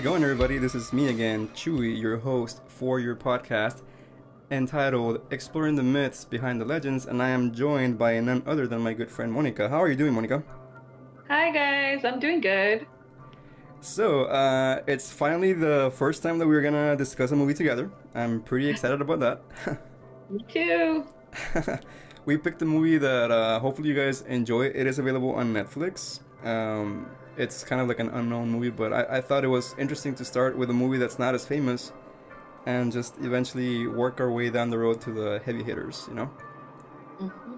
It going, everybody? This is me again, Chewy, your host for your podcast entitled Exploring the Myths Behind the Legends, and I am joined by none other than my good friend Monica. How are you doing, Monica? Hi, guys. I'm doing good. So, uh, it's finally the first time that we're gonna discuss a movie together. I'm pretty excited about that. Me too. we picked a movie that uh, hopefully you guys enjoy. It is available on Netflix. Um, it's kind of like an unknown movie, but I, I thought it was interesting to start with a movie that's not as famous and just eventually work our way down the road to the heavy hitters, you know? Mm-hmm.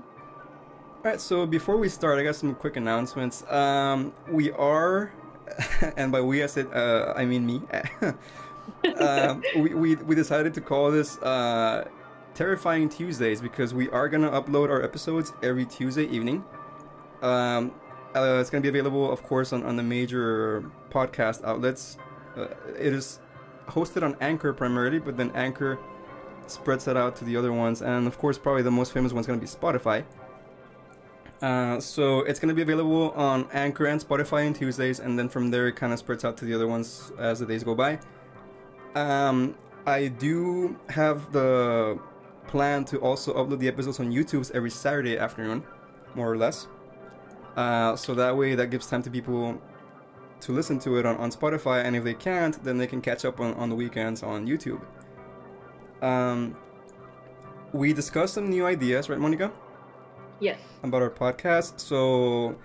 All right, so before we start, I got some quick announcements. Um, we are, and by we I said, uh, I mean me. um, we, we, we decided to call this uh, Terrifying Tuesdays because we are going to upload our episodes every Tuesday evening. Um, uh, it's going to be available, of course, on, on the major podcast outlets. Uh, it is hosted on Anchor primarily, but then Anchor spreads that out to the other ones. And of course, probably the most famous one's going to be Spotify. Uh, so it's going to be available on Anchor and Spotify on Tuesdays, and then from there it kind of spreads out to the other ones as the days go by. Um, I do have the plan to also upload the episodes on YouTube every Saturday afternoon, more or less. Uh, so that way, that gives time to people to listen to it on, on Spotify, and if they can't, then they can catch up on, on the weekends on YouTube. Um, we discussed some new ideas, right, Monica? Yes. About our podcast. So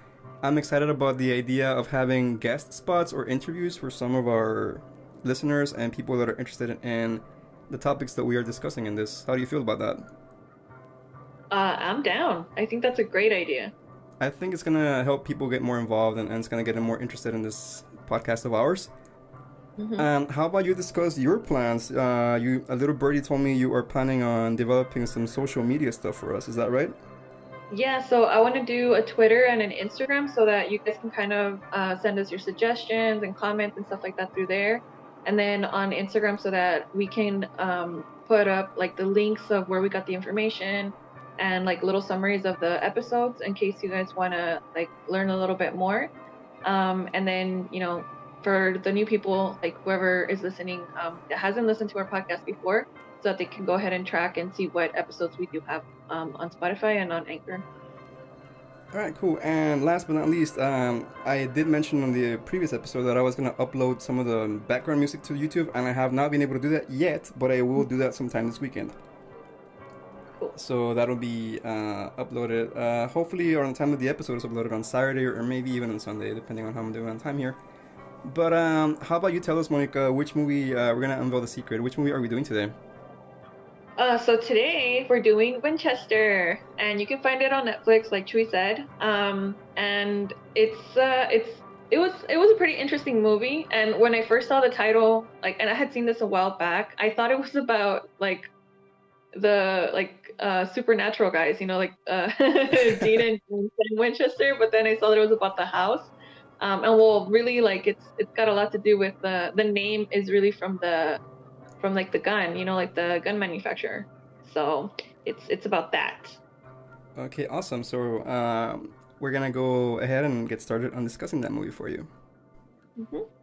I'm excited about the idea of having guest spots or interviews for some of our listeners and people that are interested in the topics that we are discussing in this. How do you feel about that? Uh, I'm down. I think that's a great idea. I think it's gonna help people get more involved and, and it's gonna get them more interested in this podcast of ours. Mm-hmm. Um, how about you discuss your plans? Uh, you a little birdie told me you are planning on developing some social media stuff for us. Is that right? Yeah, so I want to do a Twitter and an Instagram so that you guys can kind of uh, send us your suggestions and comments and stuff like that through there. And then on Instagram so that we can um, put up like the links of where we got the information and like little summaries of the episodes in case you guys want to like learn a little bit more. Um, and then, you know, for the new people, like whoever is listening um, that hasn't listened to our podcast before, so that they can go ahead and track and see what episodes we do have um, on Spotify and on Anchor. All right, cool. And last but not least, um, I did mention on the previous episode that I was going to upload some of the background music to YouTube, and I have not been able to do that yet, but I will do that sometime this weekend. Cool. So that'll be uh, uploaded, uh, hopefully around the time of the episode is uploaded on Saturday or maybe even on Sunday, depending on how I'm doing on time here. But um, how about you tell us, Monica, which movie uh, we're gonna unveil the secret? Which movie are we doing today? Uh, so today we're doing Winchester, and you can find it on Netflix, like Chewy said. Um, and it's uh, it's it was it was a pretty interesting movie. And when I first saw the title, like, and I had seen this a while back, I thought it was about like the like uh, supernatural guys, you know, like uh, Dean and, Winchester. But then I saw that it was about the house, um, and well, really, like it's it's got a lot to do with the the name is really from the from like the gun, you know, like the gun manufacturer. So it's it's about that. Okay, awesome. So um, we're gonna go ahead and get started on discussing that movie for you. Mm-hmm.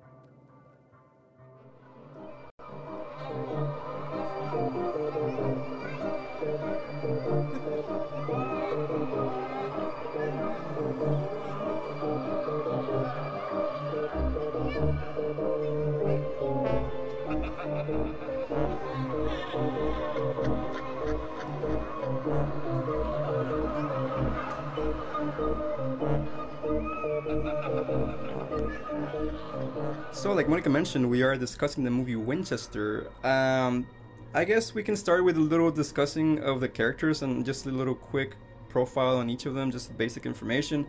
So, like Monica mentioned, we are discussing the movie Winchester. Um, I guess we can start with a little discussing of the characters and just a little quick profile on each of them, just basic information.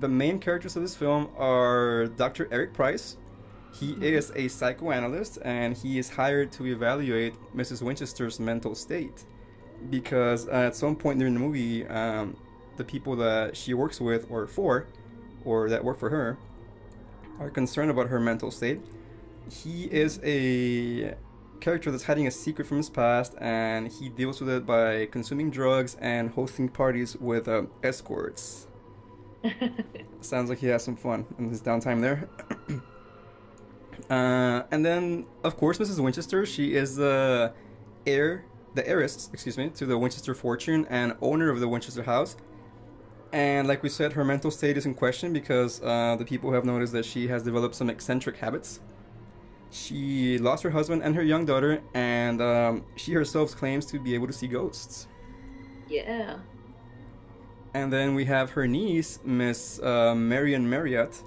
The main characters of this film are Dr. Eric Price. He mm-hmm. is a psychoanalyst and he is hired to evaluate Mrs. Winchester's mental state. Because at some point during the movie, um, the people that she works with or for, or that work for her, are concerned about her mental state. He is a character that's hiding a secret from his past, and he deals with it by consuming drugs and hosting parties with uh, escorts. Sounds like he has some fun in his downtime there. Uh, and then, of course, Mrs. Winchester. She is the heir, the heiress, excuse me, to the Winchester fortune and owner of the Winchester house. And like we said, her mental state is in question because uh, the people have noticed that she has developed some eccentric habits. She lost her husband and her young daughter, and um, she herself claims to be able to see ghosts. Yeah. And then we have her niece, Miss uh, Marion Marriott,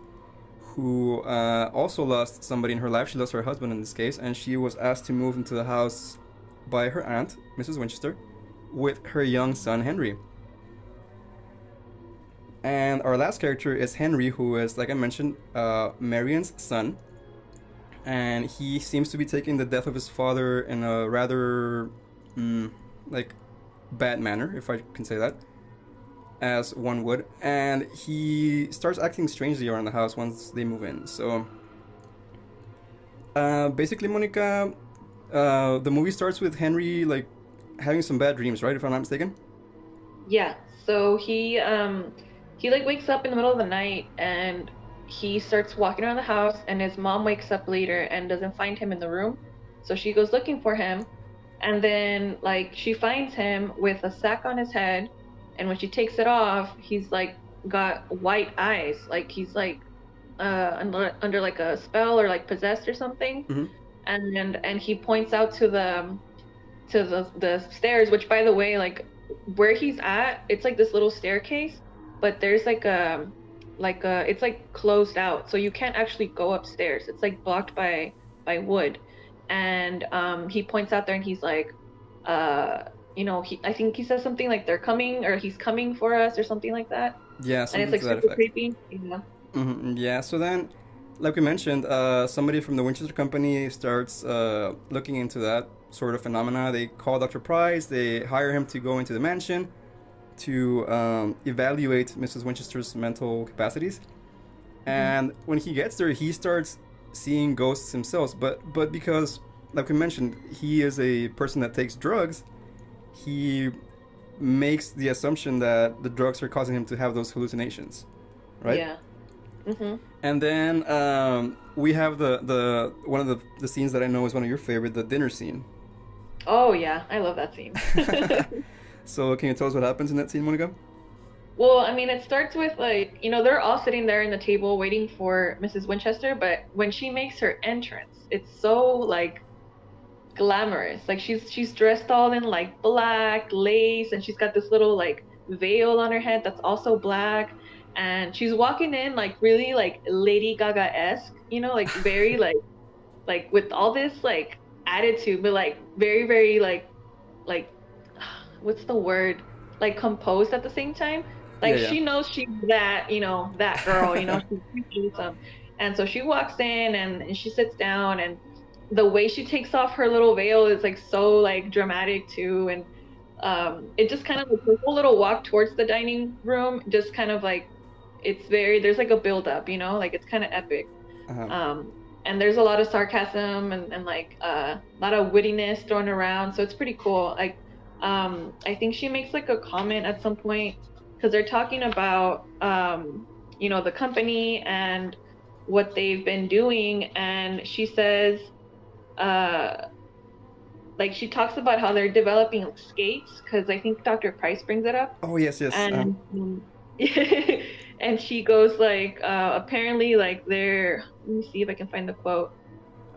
who uh, also lost somebody in her life. She lost her husband in this case, and she was asked to move into the house by her aunt, Mrs. Winchester, with her young son Henry. And our last character is Henry, who is, like I mentioned, uh, Marion's son. And he seems to be taking the death of his father in a rather, mm, like, bad manner, if I can say that as one would, and he starts acting strangely around the house once they move in. So, uh, basically, Monica, uh, the movie starts with Henry like having some bad dreams, right? If I'm not mistaken. Yeah. So he um he like wakes up in the middle of the night and he starts walking around the house and his mom wakes up later and doesn't find him in the room. So she goes looking for him and then like she finds him with a sack on his head and when she takes it off, he's like got white eyes, like he's like uh under, under like a spell or like possessed or something. Mm-hmm. And and and he points out to the to the the stairs, which by the way, like where he's at, it's like this little staircase, but there's like a like a it's like closed out, so you can't actually go upstairs. It's like blocked by by wood. And um, he points out there and he's like, uh, you know, he I think he says something like they're coming or he's coming for us or something like that. Yeah, and it's like super effect. creepy. Yeah. Mm-hmm. Yeah. So then, like we mentioned, uh, somebody from the Winchester Company starts uh, looking into that sort of phenomena. They call Dr. Price. They hire him to go into the mansion to um, evaluate Mrs. Winchester's mental capacities. Mm-hmm. And when he gets there, he starts seeing ghosts himself. But but because, like we mentioned, he is a person that takes drugs, he makes the assumption that the drugs are causing him to have those hallucinations, right? Yeah. Mm-hmm. And then um, we have the the one of the the scenes that I know is one of your favorite, the dinner scene. Oh yeah, I love that scene. so can you tell us what happens in that scene, Monica? Well, I mean, it starts with like, you know, they're all sitting there in the table waiting for Mrs. Winchester, but when she makes her entrance, it's so like glamorous. Like she's she's dressed all in like black lace and she's got this little like veil on her head that's also black and she's walking in like really like Lady Gaga-esque, you know, like very like like with all this like attitude, but like very very like like what's the word? Like composed at the same time. Like Yeah, yeah. she knows she's that, you know, that girl, you know, she's awesome. And so she walks in and, and she sits down and the way she takes off her little veil is like so like dramatic too and um it just kind of like her whole little walk towards the dining room just kind of like it's very there's like a build up you know like it's kind of epic Uh-huh. um and there's a lot of sarcasm and, and like uh, a lot of wittiness thrown around so it's pretty cool like um i think she makes like a comment at some point because they're talking about um you know the company and what they've been doing and she says uh like she talks about how they're developing skates because i think dr price brings it up oh yes, yes. uh, and um, and she goes like uh apparently like they're let me see if i can find the quote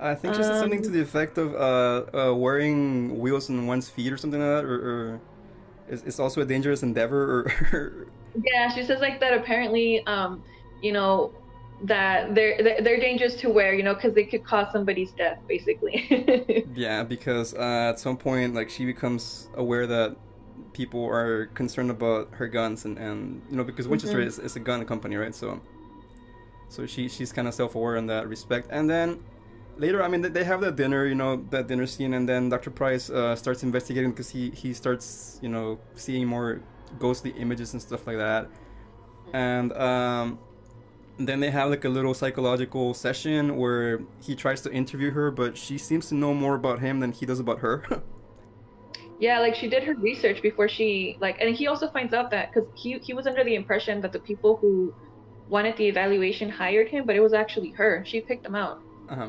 I think she said something to um, the effect of uh, uh, wearing wheels on one's feet or something like that, or, or it's, it's also a dangerous endeavor, or, yeah she says like that apparently um you know that they're they're dangerous to wear you know because they could cause somebody's death basically yeah, because uh, at some point, like she becomes aware that people are concerned about her guns, and, and you know because Winchester Mhm. is, is a gun company, right? So, so she she's kind of self aware in that respect, and then. Later, I mean, they- have that dinner, you know, that dinner scene, and then Dr. Price uh, starts investigating because he, he starts, you know, seeing more ghostly images and stuff like that. And um, then they have like a little psychological session where he tries to interview her, but she seems to know more about him than he does about her. yeah like she did her research before she like and he also finds out that because he he was under the impression that the people who wanted the evaluation hired him but it was actually her she picked him out uh-huh.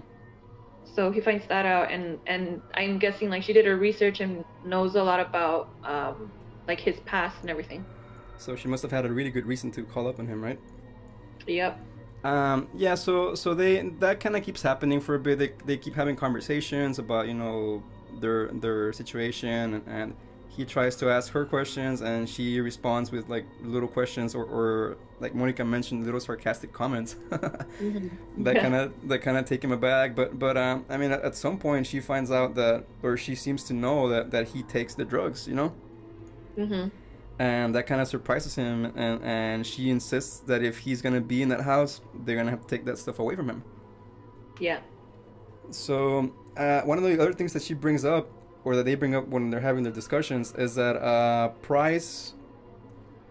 So he finds that out, and and I'm guessing like she did her research and knows a lot about um, like his past and everything. So she must have had a really good reason to call up on him, right? Yep. Um, yeah, so so they that kind of keeps happening for a bit. They, they keep having conversations about you know their their situation, and, and he tries to ask her questions, and she responds with like little questions or, or like Monica mentioned, little sarcastic comments mm-hmm. that kind of that kind of take him aback. But but um, I mean, at, at some point, she finds out that, or she seems to know that that he takes the drugs, you know. Mm-hmm and that kind of surprises him and, and she insists that if he's gonna be in that house they're gonna have to take that stuff away from him yeah so uh, one of the other things that she brings up or that they bring up when they're having their discussions is that uh, price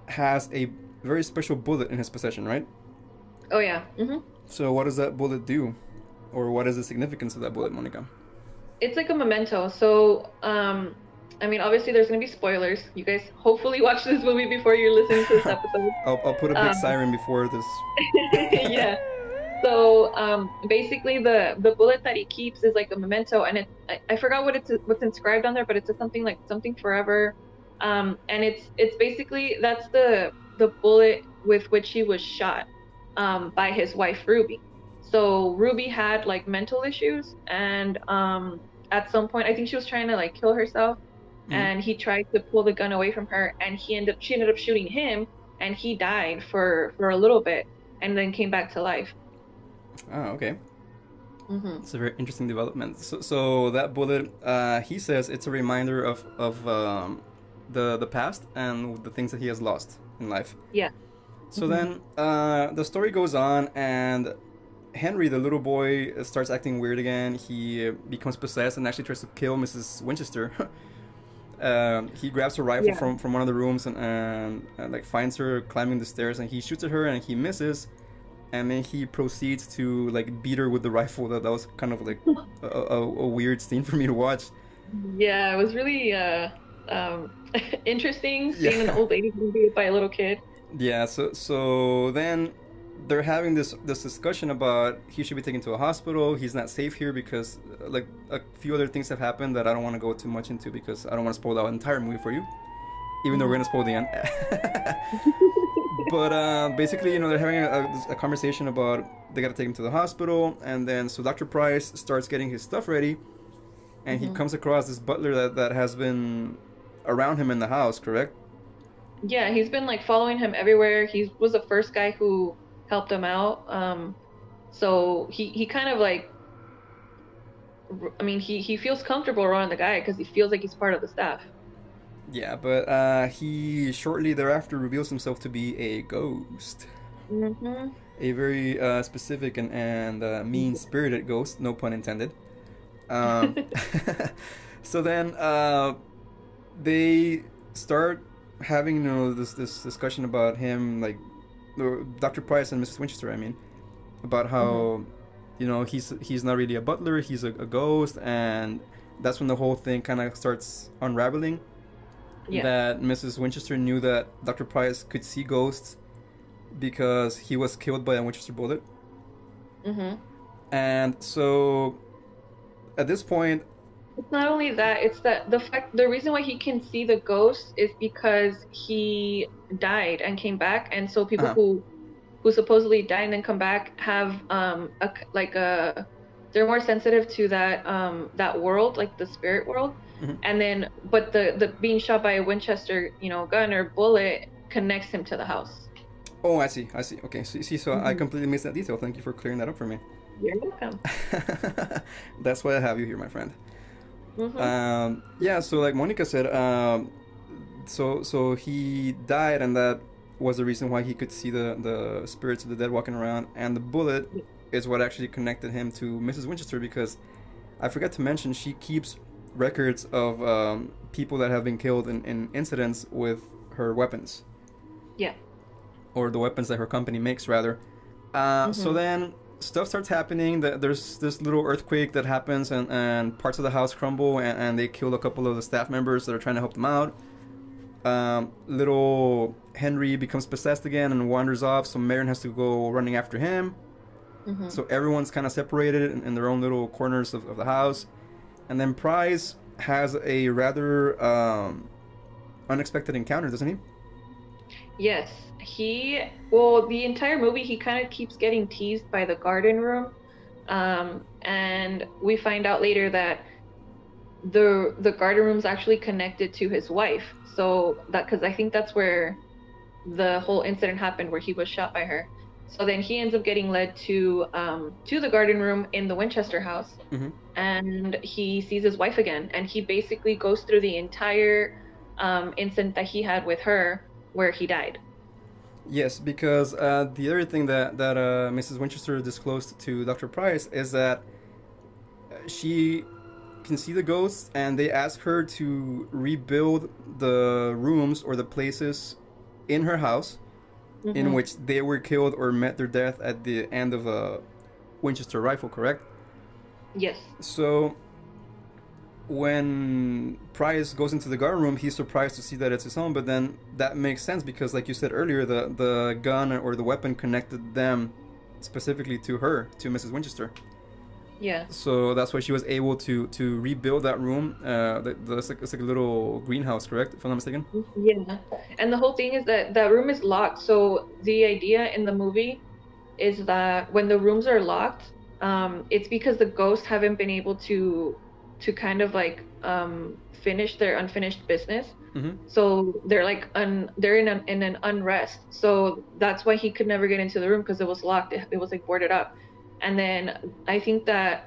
has a very special bullet in his possession right oh yeah mm-hmm. so what does that bullet do or what is the significance of that bullet monica it's like a memento so um I mean, obviously, there's going to be spoilers. You guys hopefully watch this movie before you're listening to this episode. I'll, I'll put a big um, siren before this. yeah. So um, basically, the the bullet that he keeps is like a memento, and it I, I forgot what it's what's inscribed on there, but it's something like something forever, um, and it's it's basically that's the the bullet with which he was shot um, by his wife Ruby. So Ruby had like mental issues, and um, at some point, I think she was trying to like kill herself, mm-hmm. and he tried to pull the gun away from her and he ended up she ended up shooting him and he died for for a little bit and then came back to life oh okay mm-hmm. it's a very interesting development so, so that bullet uh, he says it's a reminder of of um, the the past and the things that he has lost in life yeah so mm-hmm. then uh, the story goes on and Henry, the little boy, starts acting weird again. He becomes possessed and actually tries to kill Mrs. Winchester. Um, he grabs a rifle yeah. from, from one of the rooms and, and, and, like finds her climbing the stairs and he shoots at her and he misses and then he proceeds to like beat her with the rifle that, that was kind of like a, a, a, weird scene for me to watch yeah it was really uh, um, interesting seeing yeah. an old lady beat by a little kid yeah so so then they're having this this discussion about he should be taken to a hospital. He's not safe here because uh, like a few other things have happened that I don't want to go too much into because I don't want to spoil the entire movie for you. Even though we're gonna spoil the end. but uh, basically, you know, they're having a, a, conversation about they gotta take him to the hospital, and then so Dr. Price starts getting his stuff ready, and mm-hmm. he comes across this butler that that has been around him in the house, correct? Yeah, he's been like following him everywhere. He was the first guy who helped him out. Um, so he he kind of like, I mean, he he feels comfortable around the guy because he feels like he's part of the staff. Yeah, but uh, he shortly thereafter reveals himself to be a ghost. Mm-hmm. A very uh, specific and, and uh, mean spirited ghost, no pun intended. Um, so then uh, they start having you know this this discussion about him like Dr. Price and Mrs. Winchester, I mean, about how mm-hmm. you know he's he's not really a butler, he's a, a ghost, and that's when the whole thing kind of starts unraveling. Yeah. That Mrs. Winchester knew that Dr. Price could see ghosts because he was killed by a Winchester bullet. Mm-hmm. And so, at this point, it's not only that; it's that the fact the reason why he can see the ghosts is because he died and came back, and so people uh-huh. who who supposedly died and then come back have um a, like a they're more sensitive to that um that world like the spirit world mm-hmm. and then but the the being shot by a winchester you know gun or bullet connects him to the house oh i see i see okay so see so mm-hmm. i completely missed that detail thank you for clearing that up for me you're welcome that's why i have you here my friend Mm-hmm. Um, yeah, so like Monica said, um, so so he died, and that was the reason why he could see the the spirits of the dead walking around, and the bullet is what actually connected him to Mrs. Winchester because I forgot to mention she keeps records of um, people that have been killed in, in incidents with her weapons. Yeah. Or the weapons that her company makes, rather. Uh, mm-hmm. So then stuff starts happening. There's this little earthquake that happens, and, and parts of the house crumble, and, and they kill a couple of the staff members that are trying to help them out. Um, little Henry becomes possessed again and wanders off, so Marion has to go running after him. Mm-hmm. So everyone's kind of separated in, in their own little corners of, of the house. And then Price has a rather um, unexpected encounter, doesn't he? Yes, he. Well, the entire movie, he kind of keeps getting teased by the garden room, um, and we find out later that the the garden room's actually connected to his wife. So that because I think that's where the whole incident happened, where he was shot by her. So then he ends up getting led to um, to the garden room in the Winchester house, Mhm. and he sees his wife again, and he basically goes through the entire um, incident that he had with her, where he died. Yes, because uh, the other thing that that uh, Mrs. Winchester disclosed to Dr. Price is that uh, she can see the ghosts, and they ask her to rebuild the rooms or the places in her house in Mhm. which they were killed or met their death at the end of a Winchester rifle. Correct. Yes. So when Price goes into the garden room, he's surprised to see that it's his own. But then that makes sense because, like you said earlier, the the gun or the weapon connected them specifically to her, to Mrs. Winchester. Yeah. So that's why she was able to to rebuild that room. Uh, the, the, it's, like, it's like a little greenhouse, correct? If I'm not mistaken. Yeah. And the whole thing is that that room is locked. So the idea in the movie is that when the rooms are locked, um, it's because the ghosts haven't been able to to kind of like um, finish their unfinished business. Mhm. So they're like un they're in an in an unrest. So that's why he could never get into the room because it was locked. It, it was like boarded up. And then I think that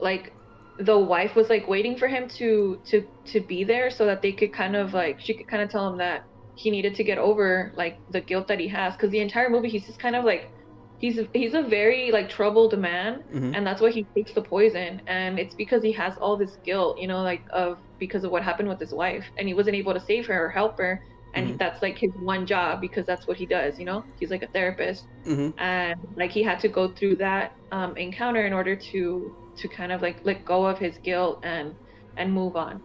like the wife was like waiting for him to to to be there so that they could kind of like she could kind of tell him that he needed to get over like the guilt that he has. Because the entire movie he's just kind of like he's he's a very like troubled man Mhm. and that's why he takes the poison. And it's because he has all this guilt you know like of because of what happened with his wife. And he wasn't able to save her or help her and Mhm. that's like his one job because that's what he does you know he's like a therapist hmm and like he had to go through that um, encounter in order to to kind of like let go of his guilt and and move on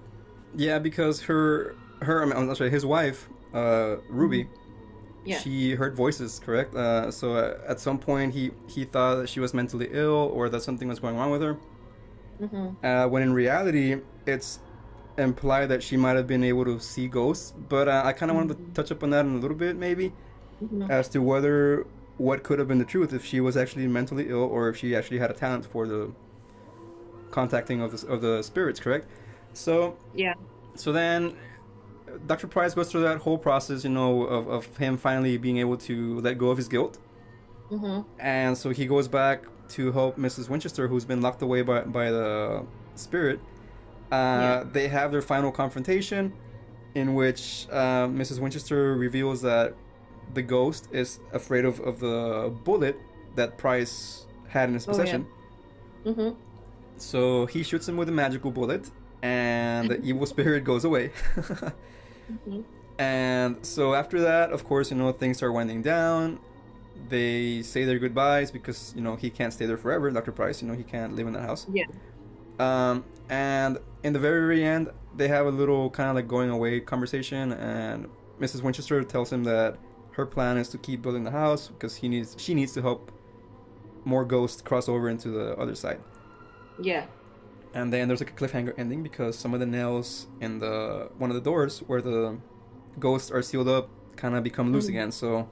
Yeah, because her her I'm sorry, his wife, uh, Ruby. Yeah. She heard voices, correct? Uh, so uh, at some point, he he thought that she was mentally ill or that something was going wrong with her. hmm Uh, when in reality, it's implied that she might have been able to see ghosts. But uh, I kind of wanted to touch up on that in a little bit, maybe, hmm as to whether what could have been the truth if she was actually mentally ill or if she actually had a talent for the contacting of the, of the spirits, correct? So yeah so then Dr. Price goes through that whole process, you know, of, of him finally being able to let go of his guilt. hmm And so he goes back to help Mrs. Winchester, who's been locked away by, by the spirit. Uh, Yeah. They have their final confrontation, in which uh, Mrs. Winchester reveals that the ghost is afraid of, of the bullet that Price had in his Oh, yeah. possession. hmm So he shoots him with a magical bullet, and the evil spirit goes away. hmm And so after that, of course, you know, things start winding down. They say their goodbyes because, you know, he can't stay there forever, Dr. Price, you know, he can't live in that house. yeah Um, and in the very, very end, they have a little kind of like going away conversation, and Mrs. Winchester tells him that her plan is to keep building the house because he needs she needs to help more ghosts cross over into the other side. yeah And then there's like a cliffhanger ending because some of the nails in the one of the doors where the ghosts are sealed up kind of become loose Mhm. again. So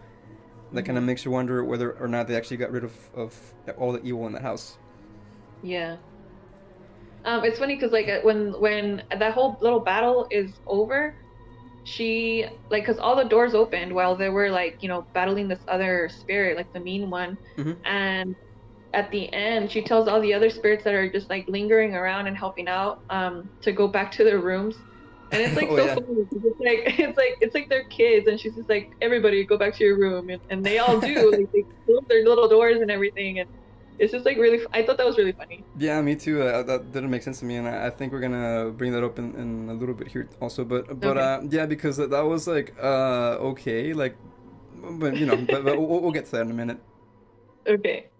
that kind of makes you wonder whether or not they actually got rid of, of all the evil in the house. yeah um it's funny because like uh, when when that whole little battle is over she like because all the doors opened while they were like you know battling this other spirit like the mean one Mhm. and at the end she tells all the other spirits that are just like lingering around and helping out um to go back to their rooms and it's like Oh, so yeah. funny it's like it's like it's like they're kids and she's just like everybody go back to your room and, and they all do like they close their little doors and everything and it's just like really i thought that was really funny Yeah, me too. Uh, that didn't make sense to me, and I, I think we're gonna bring that up in, in a little bit here also. But but Okay. uh, yeah, because that, that was like uh, okay, like, but you know, but, but we'll, we'll get to that in a minute. okay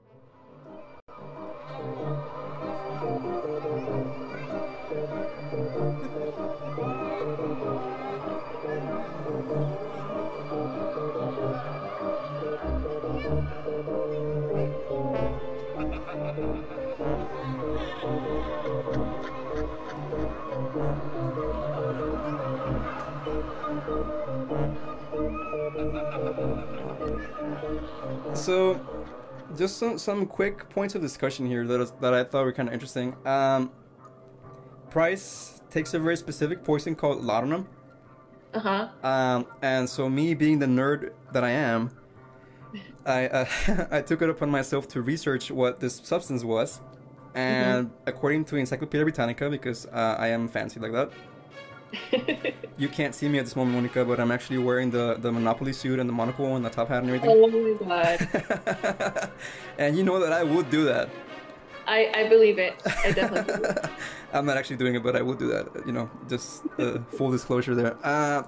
So, just some some quick points of discussion here that is, that I thought were kind of interesting. Um, Price takes a very specific poison called laudanum. Uh huh. Um, and so me being the nerd that I am, I uh, I took it upon myself to research what this substance was, and according to Encyclopedia Britannica, because uh, I am fancy like that, you can't see me at this moment, Monica, but I'm actually wearing the the Monopoly suit and the monocle and the top hat and everything. oh my god. and you know that I would do that. I, I believe it. I definitely believe. I'm not actually doing it, but I would do that. You know, just uh, full disclosure there. Uh,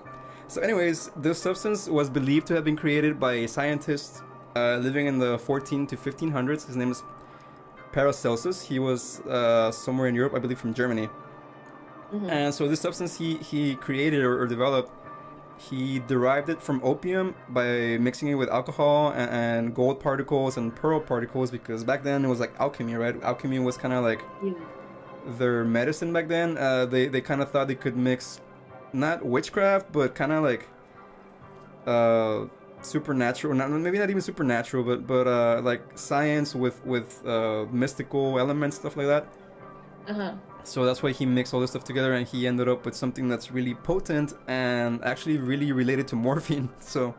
so, anyways, this substance was believed to have been created by a scientist uh, living in the 14 to 1500s. His name is Paracelsus. He was uh, somewhere in Europe, I believe, from Germany. Mhm. And so, this substance he he created or, or developed, he derived it from opium by mixing it with alcohol and, and gold particles and pearl particles because back then it was like alchemy, right? Alchemy was kind of like Yeah. their medicine back then. Uh, they they kind of thought they could mix, not witchcraft, but kind of like uh, supernatural. Not maybe not even supernatural, but but uh, like science with with uh, mystical elements, stuff like that. Uh huh. So that's why he mixed all this stuff together, and he ended up with something that's really potent and actually really related to morphine. So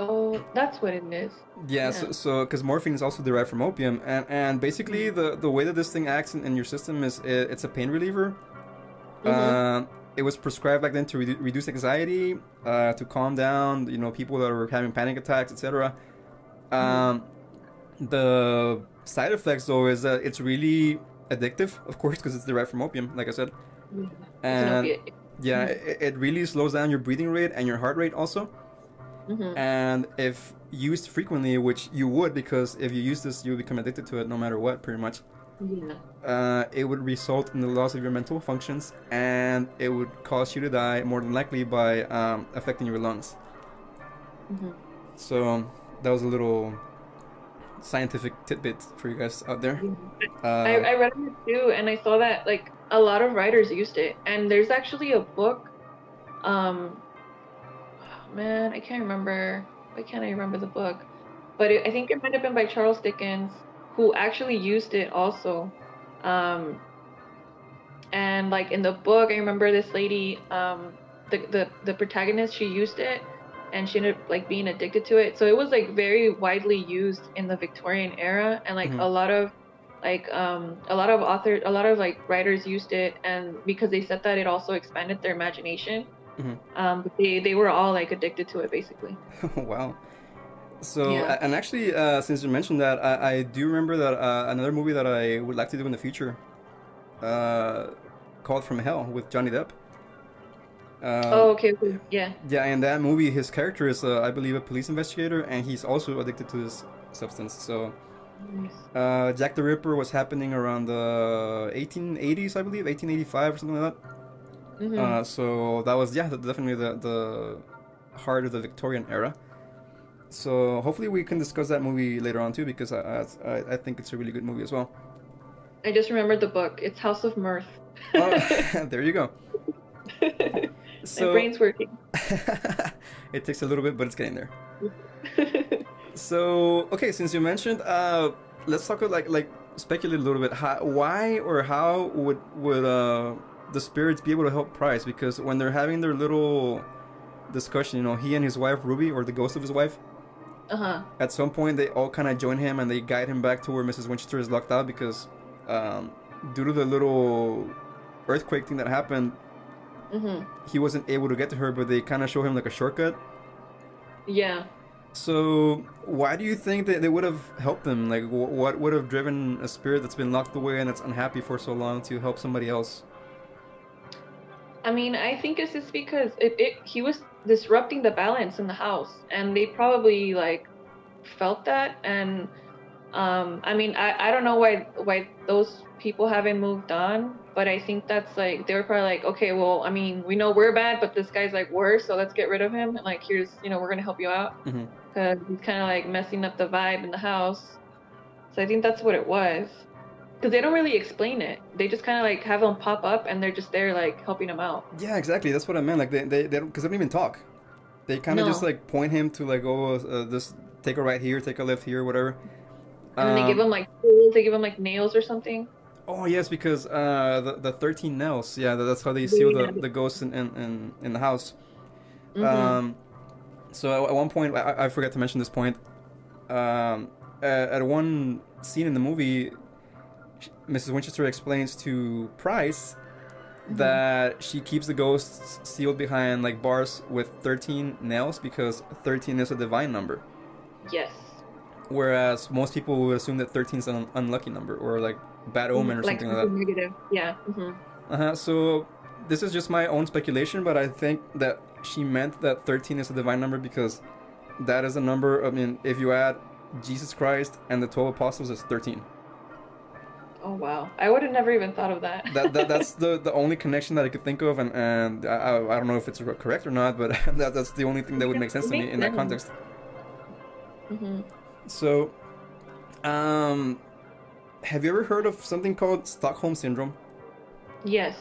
Oh, that's what it is. Yeah, so Yeah. so because morphine is also derived from opium, and and basically the the way that this thing acts in, in your system is it, it's a pain reliever. Mhm. Uh, it was prescribed back then to redu- reduce anxiety, uh, to calm down, you know, people that were having panic attacks, etc. Um, the side effects though is that it's really addictive, of course, because it's derived from opium, like I said. An And yeah, it, it really slows down your breathing rate and your heart rate also. Mhm. And if used frequently, which you would, because if you use this, you become addicted to it no matter what, pretty much. Yeah. Uh, it would result in the loss of your mental functions, and it would cause you to die more than likely by um, affecting your lungs. Mhm. So that was a little scientific tidbit for you guys out there. Uh, I, I read it too, and I saw that like a lot of writers used it. And there's actually a book. Um, oh, man, I can't remember. Why can't I remember the book? But it, I think it might have been by Charles Dickens, who actually used it also. Um, and like in the book, I remember this lady, um, the the the protagonist, she used it, and she ended up like being addicted to it. So it was like very widely used in the Victorian era, and like Mhm. a lot of like um a lot of authors a lot of like writers used it and because they said that it also expanded their imagination Mhm. um but they they were all like addicted to it basically wow. So, Yeah. and actually, uh, since you mentioned that, I, I do remember that uh, another movie that I would like to do in the future, uh, called From Hell with Johnny Depp. Um, oh okay, okay yeah Yeah, in that movie, his character is, uh, I believe, a police investigator, and he's also addicted to this substance. So, uh, Jack the Ripper was happening around the 1880s, I believe, 1885 or something like that. Mhm. Uh, so that was, yeah, definitely the, the heart of the Victorian era. So hopefully we can discuss that movie later on too, because I, I, I think it's a really good movie as well. i just remembered the book it's house of mirth Oh, there you go. my brain's working it takes a little bit, but it's getting there. So okay, since you mentioned, uh, let's talk about, like like speculate a little bit. How, why or how would would uh the spirits be able to help Price? Because when they're having their little discussion, you know, he and his wife Ruby, or the ghost of his wife, uh-huh at some point they all kind of join him and they guide him back to where Mrs. Winchester is locked out because um, due to the little earthquake thing that happened, hmm he wasn't able to get to her, but they kind of show him like a shortcut. yeah So, why do you think that they would have helped him? Like, wh- what would have driven a spirit that's been locked away and that's unhappy for so long to help somebody else? I mean, I think it's just because it, it he was disrupting the balance in the house, and they probably like felt that. And um, I mean, I, I don't know why why those people haven't moved on, but I think that's like they were probably like, okay, well, I mean, we know we're bad, but this guy's like worse, so let's get rid of him. And like, here's you know, we're gonna help you out because he's kind of like messing up the vibe in the house. So I think that's what it was. Because they don't really explain it. They just kind of like have them pop up and they're just there like helping him out. Yeah, exactly. That's what I meant. Like they they they because they, don't even talk. They kind of No. just like point him to like oh uh, this take a right here, take a left here, whatever. And then they Um, give him like tools, they give him like nails or something. Oh yes, because uh, the the thirteen nails. Yeah, that- that's how they seal the, Yeah. the ghosts in, in, in, the house. Mhm. Um, so at, one point, I, I forgot to mention this point. Um, at, at one scene in the movie, Mrs. Winchester explains to Price Mhm. that she keeps the ghosts sealed behind like bars with thirteen nails because thirteen is a divine number. yes. Whereas most people would assume that thirteen is an unlucky number or like bad omen or like something like that. negative. Yeah. hmm Uh-huh. So this is just my own speculation, but I think that she meant that 13 is a divine number because that is a number. I mean, if you add Jesus Christ and the 12 apostles, it's 13. Oh wow. I would have never even thought of that. That, that that's the, the only connection that I could think of, and, and I, I don't know if it's correct or not, but that, that's the only thing that would make sense to me in that context. hmm So, um, have you ever heard of something called Stockholm syndrome? Yes.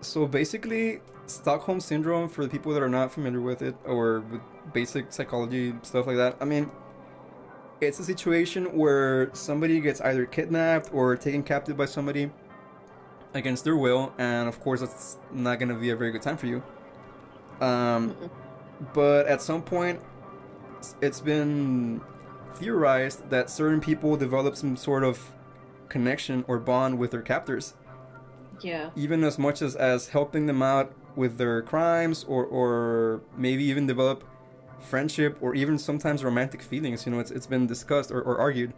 So basically, Stockholm syndrome, for the people that are not familiar with it or with basic psychology stuff like that, I mean, it's a situation where somebody gets either kidnapped or taken captive by somebody against their will, and of course, that's not going to be a very good time for you. Um, but at some point, it's been theorized that certain people develop some sort of connection or bond with their captors Yeah. even as much as as helping them out with their crimes or or maybe even develop friendship or even sometimes romantic feelings you know it's, it's been discussed or, or argued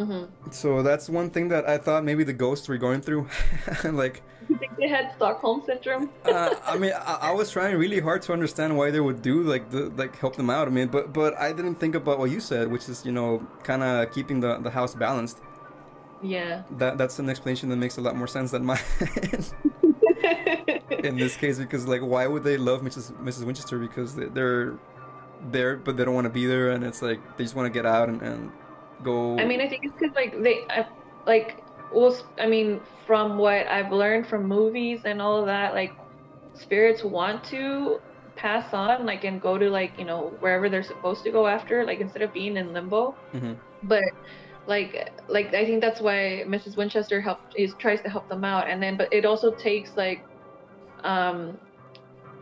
hmm so that's one thing that i thought maybe the ghosts were going through like You think they had Stockholm syndrome? uh, i mean I, I was trying really hard to understand why they would do like the like help them out i mean but but i didn't think about what you said which is you know kind of keeping the the house balanced Yeah. that that's an explanation that makes a lot more sense than mine in this case because like why would they love Mrs. Mrs. Winchester because they- they're there but they don't want to be there and it's like they just want to get out and, and go I mean, I think it's because like they, I, like, well, I mean, from what I've learned from movies and all of that, like, spirits want to pass on, like, and go to like you know wherever they're supposed to go after, like instead of being in limbo. Mhm. But like, like I think that's why Mrs. Winchester helped is tries to help them out, and then but it also takes like, um,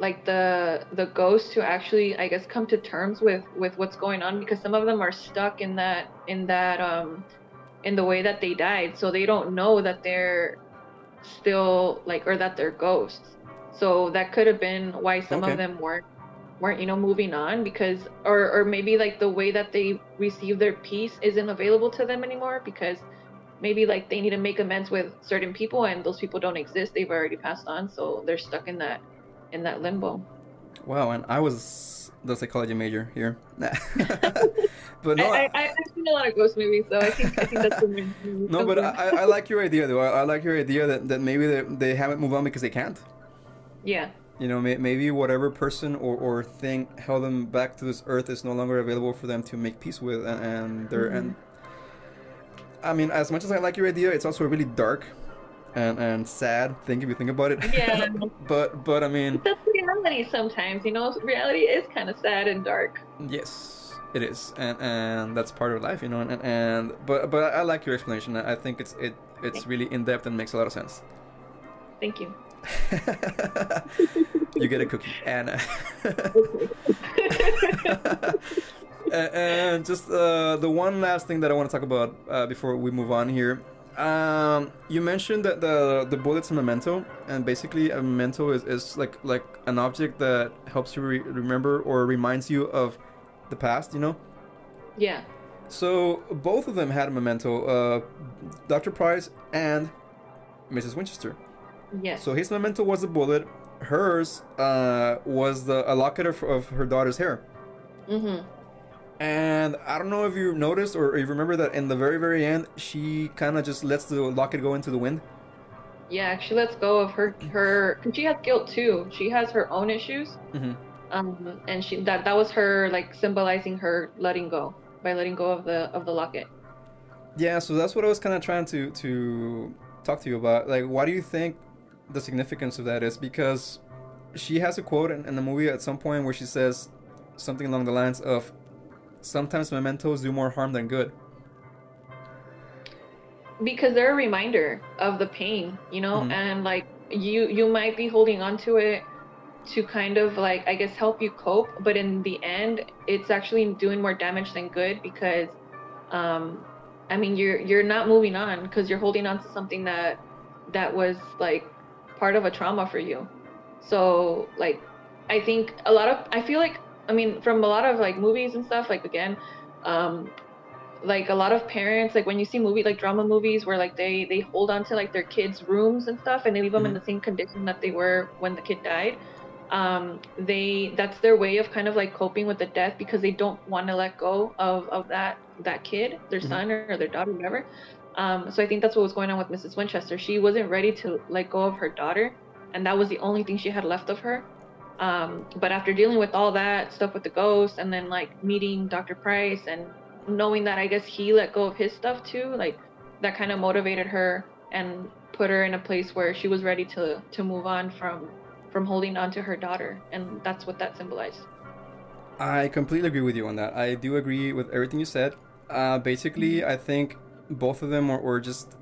like the the ghosts to actually I guess come to terms with with what's going on because some of them are stuck in that in that um in the way that they died. So they don't know that they're still like or that they're ghosts. So that could have been why some Okay. of them weren't weren't you know moving on because or or maybe like the way that they receive their peace isn't available to them anymore because maybe like they need to make amends with certain people and those people don't exist. They've already passed on so they're stuck in that in that limbo. Wow and I was the psychology major here. But no I, I, I've seen a lot of ghost movies, so I think I think that's the main no but I, I- like your idea though. I, I like your idea that, that maybe they, they haven't moved on because they can't. Yeah, you know may, maybe whatever person or, or thing held them back to this earth is no longer available for them to make peace with and, and they're and mm-hmm. I mean as much as I like your idea it's also really dark and, and sad thing if you think about it yeah. but but I mean that's reality sometimes. You know, reality is kind of sad and dark. Yes, it is, and and that's part of life, you know. And, and but but I like your explanation. I think it's it it's really in depth and makes a lot of sense. Thank you. you get a cookie, and A- and just uh, the one last thing that I want to talk about uh, before we move on here. Um, you mentioned that the the bullet's a memento, and basically a memento is, is like like an object that helps you re- remember or reminds you of the past. You know. Yeah. So both of them had a memento, uh, Dr. Price and Mrs. Winchester. Yes. So his memento was a bullet. Hers uh, was the a locket of, of her daughter's hair. Mhm. And I don't know if you noticed or you remember that in the very very end, she kind of just lets the locket go into the wind. Yeah. She lets go of her her. Cause she has guilt too. She has her own issues. Mhm. Um, and she that that was her like symbolizing her letting go by letting go of the of the locket. Yeah, so that's what I was kind of trying to to talk to you about. Like, why do you think the significance of that is? Because she has a quote in, in the movie at some point where she says something along the lines of, "Sometimes mementos do more harm than good." because they're a reminder of the pain you know Mhm. and like you you might be holding on to it to kind of like i guess help you cope but in the end it's actually doing more damage than good because um i mean you're you're not moving on because you're holding on to something that that was like part of a trauma for you so like i think a lot of i feel like i mean from a lot of like movies and stuff like again um like a lot of parents like when you see movie like drama movies where like they they hold on to like their kids rooms and stuff and they leave them in Mhm. the same condition that they were when the kid died um they that's their way of kind of like coping with the death because they don't want to let go of of that that kid their Mhm. son or their daughter whatever um so i think that's what was going on with mrs winchester she wasn't ready to let go of her daughter and that was the only thing she had left of her um but after dealing with all that stuff with the ghost and then like meeting dr price and knowing that I guess he let go of his stuff too, like that kind of motivated her and put her in a place where she was ready to to move on from from holding on to her daughter, and that's what that symbolized. I completely agree with you on that. I do agree with everything you said. Uh, basically, I think both of them were, were just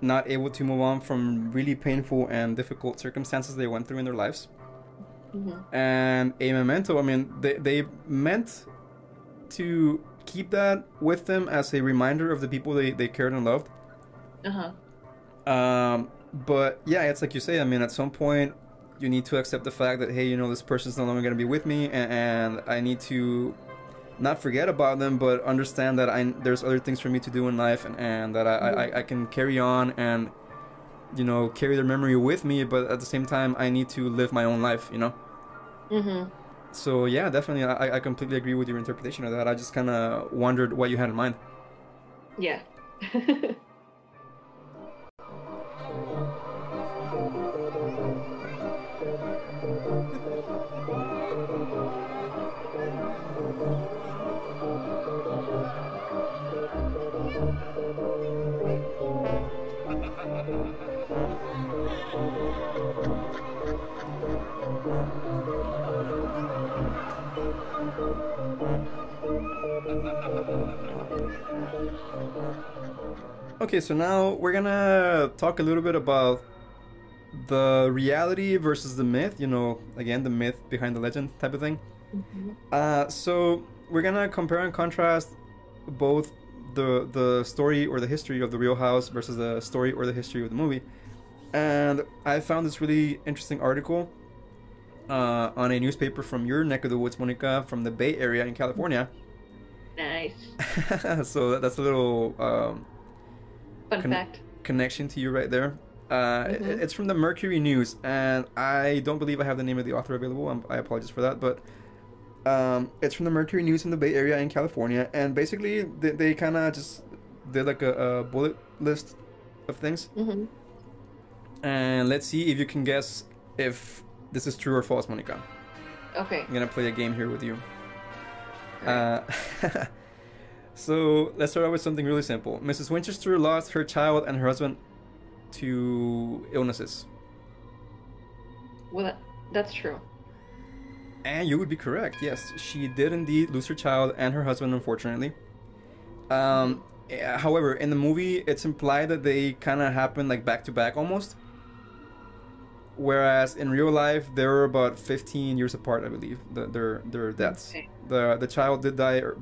not able to move on from really painful and difficult circumstances they went through in their lives. Mm-hmm. And a memento, I mean, they, they meant to keep that with them as a reminder of the people they, they cared and loved. Uh huh. Um, but yeah, it's like you say. I mean, at some point, you need to accept the fact that hey, you know, this person's no longer going to be with me, and, and I need to not forget about them, but understand that I there's other things for me to do in life, and, and that I, I I can carry on and you know carry their memory with me, but at the same time, I need to live my own life. You know. Mm-hmm. So yeah, definitely, I, I completely agree with your interpretation of that. I just kind of wondered what you had in mind. Yeah. Okay, so now we're gonna talk a little bit about the reality versus the myth. You know, again, the myth behind the legend type of thing. mm-hmm. Uh, so we're gonna compare and contrast both the the story or the history of the real house versus the story or the history of the movie. And I found this really interesting article uh, on a newspaper from your neck of the woods, Monica, from the Bay Area in California. Nice. so that, that's a little um, Fun Con- fact. connection to you right there. Uh, it- Mhm. It's from the Mercury News, and I don't believe I have the name of the author available. i I apologize for that, but um, it's from the Mercury News in the Bay Area in California, and basically they, they kind of just did like a, a bullet list of things, Mm-hmm. and let's see if you can guess if this is true or false, Monica. Okay. I'm gonna play a game here with you. Uh, so let's start out with something really simple. Mrs. Winchester lost her child and her husband to illnesses. well, that, that's true. And you would be correct. Yes, she did indeed lose her child and her husband, unfortunately. Um, eh, however, in the movie, it's implied that they kind of happened like back to back almost. Whereas in real life, they were about 15 years apart, I believe. The, their their deaths. Okay. The the child did die er-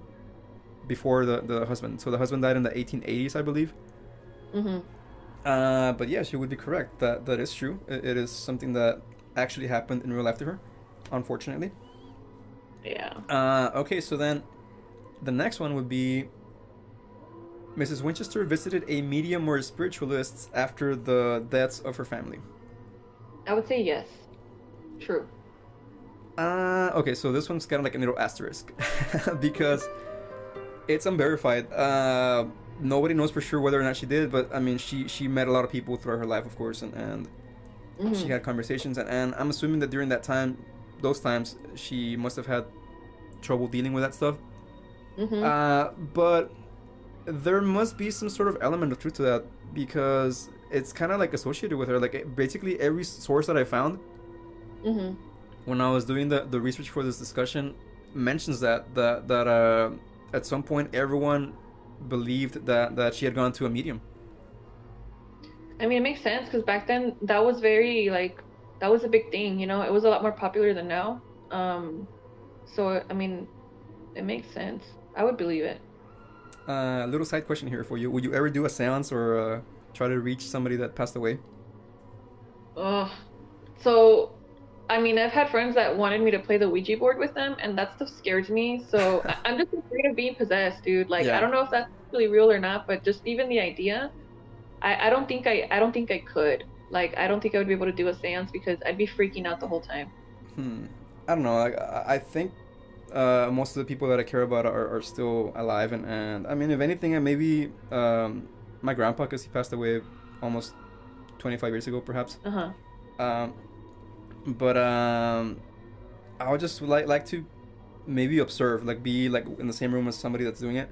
before the the husband. So the husband died in the 1880s, I believe. Mm-hmm. Uh, but yes, you would be correct. That that is true. It, it is something that actually happened in real life to her, unfortunately. Yeah. Uh, okay, so then the next one would be Mrs. Winchester visited a medium or spiritualist after the deaths of her family. I would say yes. True. Uh, okay, so this one's kind of like a little asterisk because it's unverified. Uh, nobody knows for sure whether or not she did, but I mean, she she met a lot of people throughout her life, of course, and, and Mhm. she had conversations, and, and I'm assuming that during that time, those times, she must have had trouble dealing with that stuff. Mhm. Uh, but there must be some sort of element of truth to that because it's kind of like associated with her. Like basically every source that I found Mm-hmm. When I was doing the, the research for this discussion mentions that that that uh, at some point everyone believed that that she had gone to a medium. I mean, it makes sense because back then that was very like that was a big thing. You know, it was a lot more popular than now. Um, so I mean, it makes sense. I would believe it. Uh, a little side question here for you: Would you ever do a séance or uh, try to reach somebody that passed away? Ugh. So, I mean, I've had friends that wanted me to play the Ouija board with them, and that stuff scares me. So I'm just afraid of being possessed, dude. Like Yeah. I don't know if that's really real or not, but just even the idea, I, I don't think I I don't think I could. Like I don't think I would be able to do a séance because I'd be freaking out the whole time. Hmm. I don't know. I, I think uh, most of the people that I care about are, are still alive, and, and I mean, if anything, maybe um, my grandpa, because he passed away almost 25 years ago, perhaps. Uh huh. Um, but um, I would just like like to maybe observe, like be like in the same room as somebody that's doing it.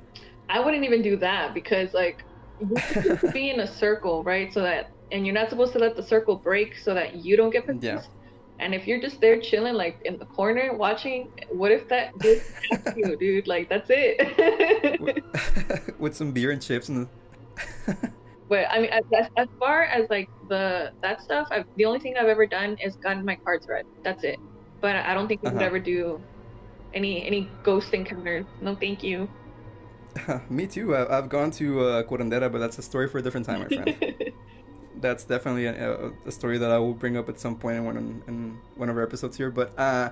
I wouldn't even do that because like be in a circle, right? So that and you're not supposed to let the circle break so that you don't get possessed. Yeah. And if you're just there chilling like in the corner watching, what if that dude you, dude? Like that's it. with, with some beer and chips and. But I mean, as, as, far as like the that stuff, I've, the only thing I've ever done is gotten my cards read. That's it. But I don't think I would Uh-huh. ever do any any ghost encounters. No, thank you. Me too. I, I've gone to uh, Curandera, but that's a story for a different time, my friend. that's definitely a, a, a story that I will bring up at some point in one in one of our episodes here. But uh,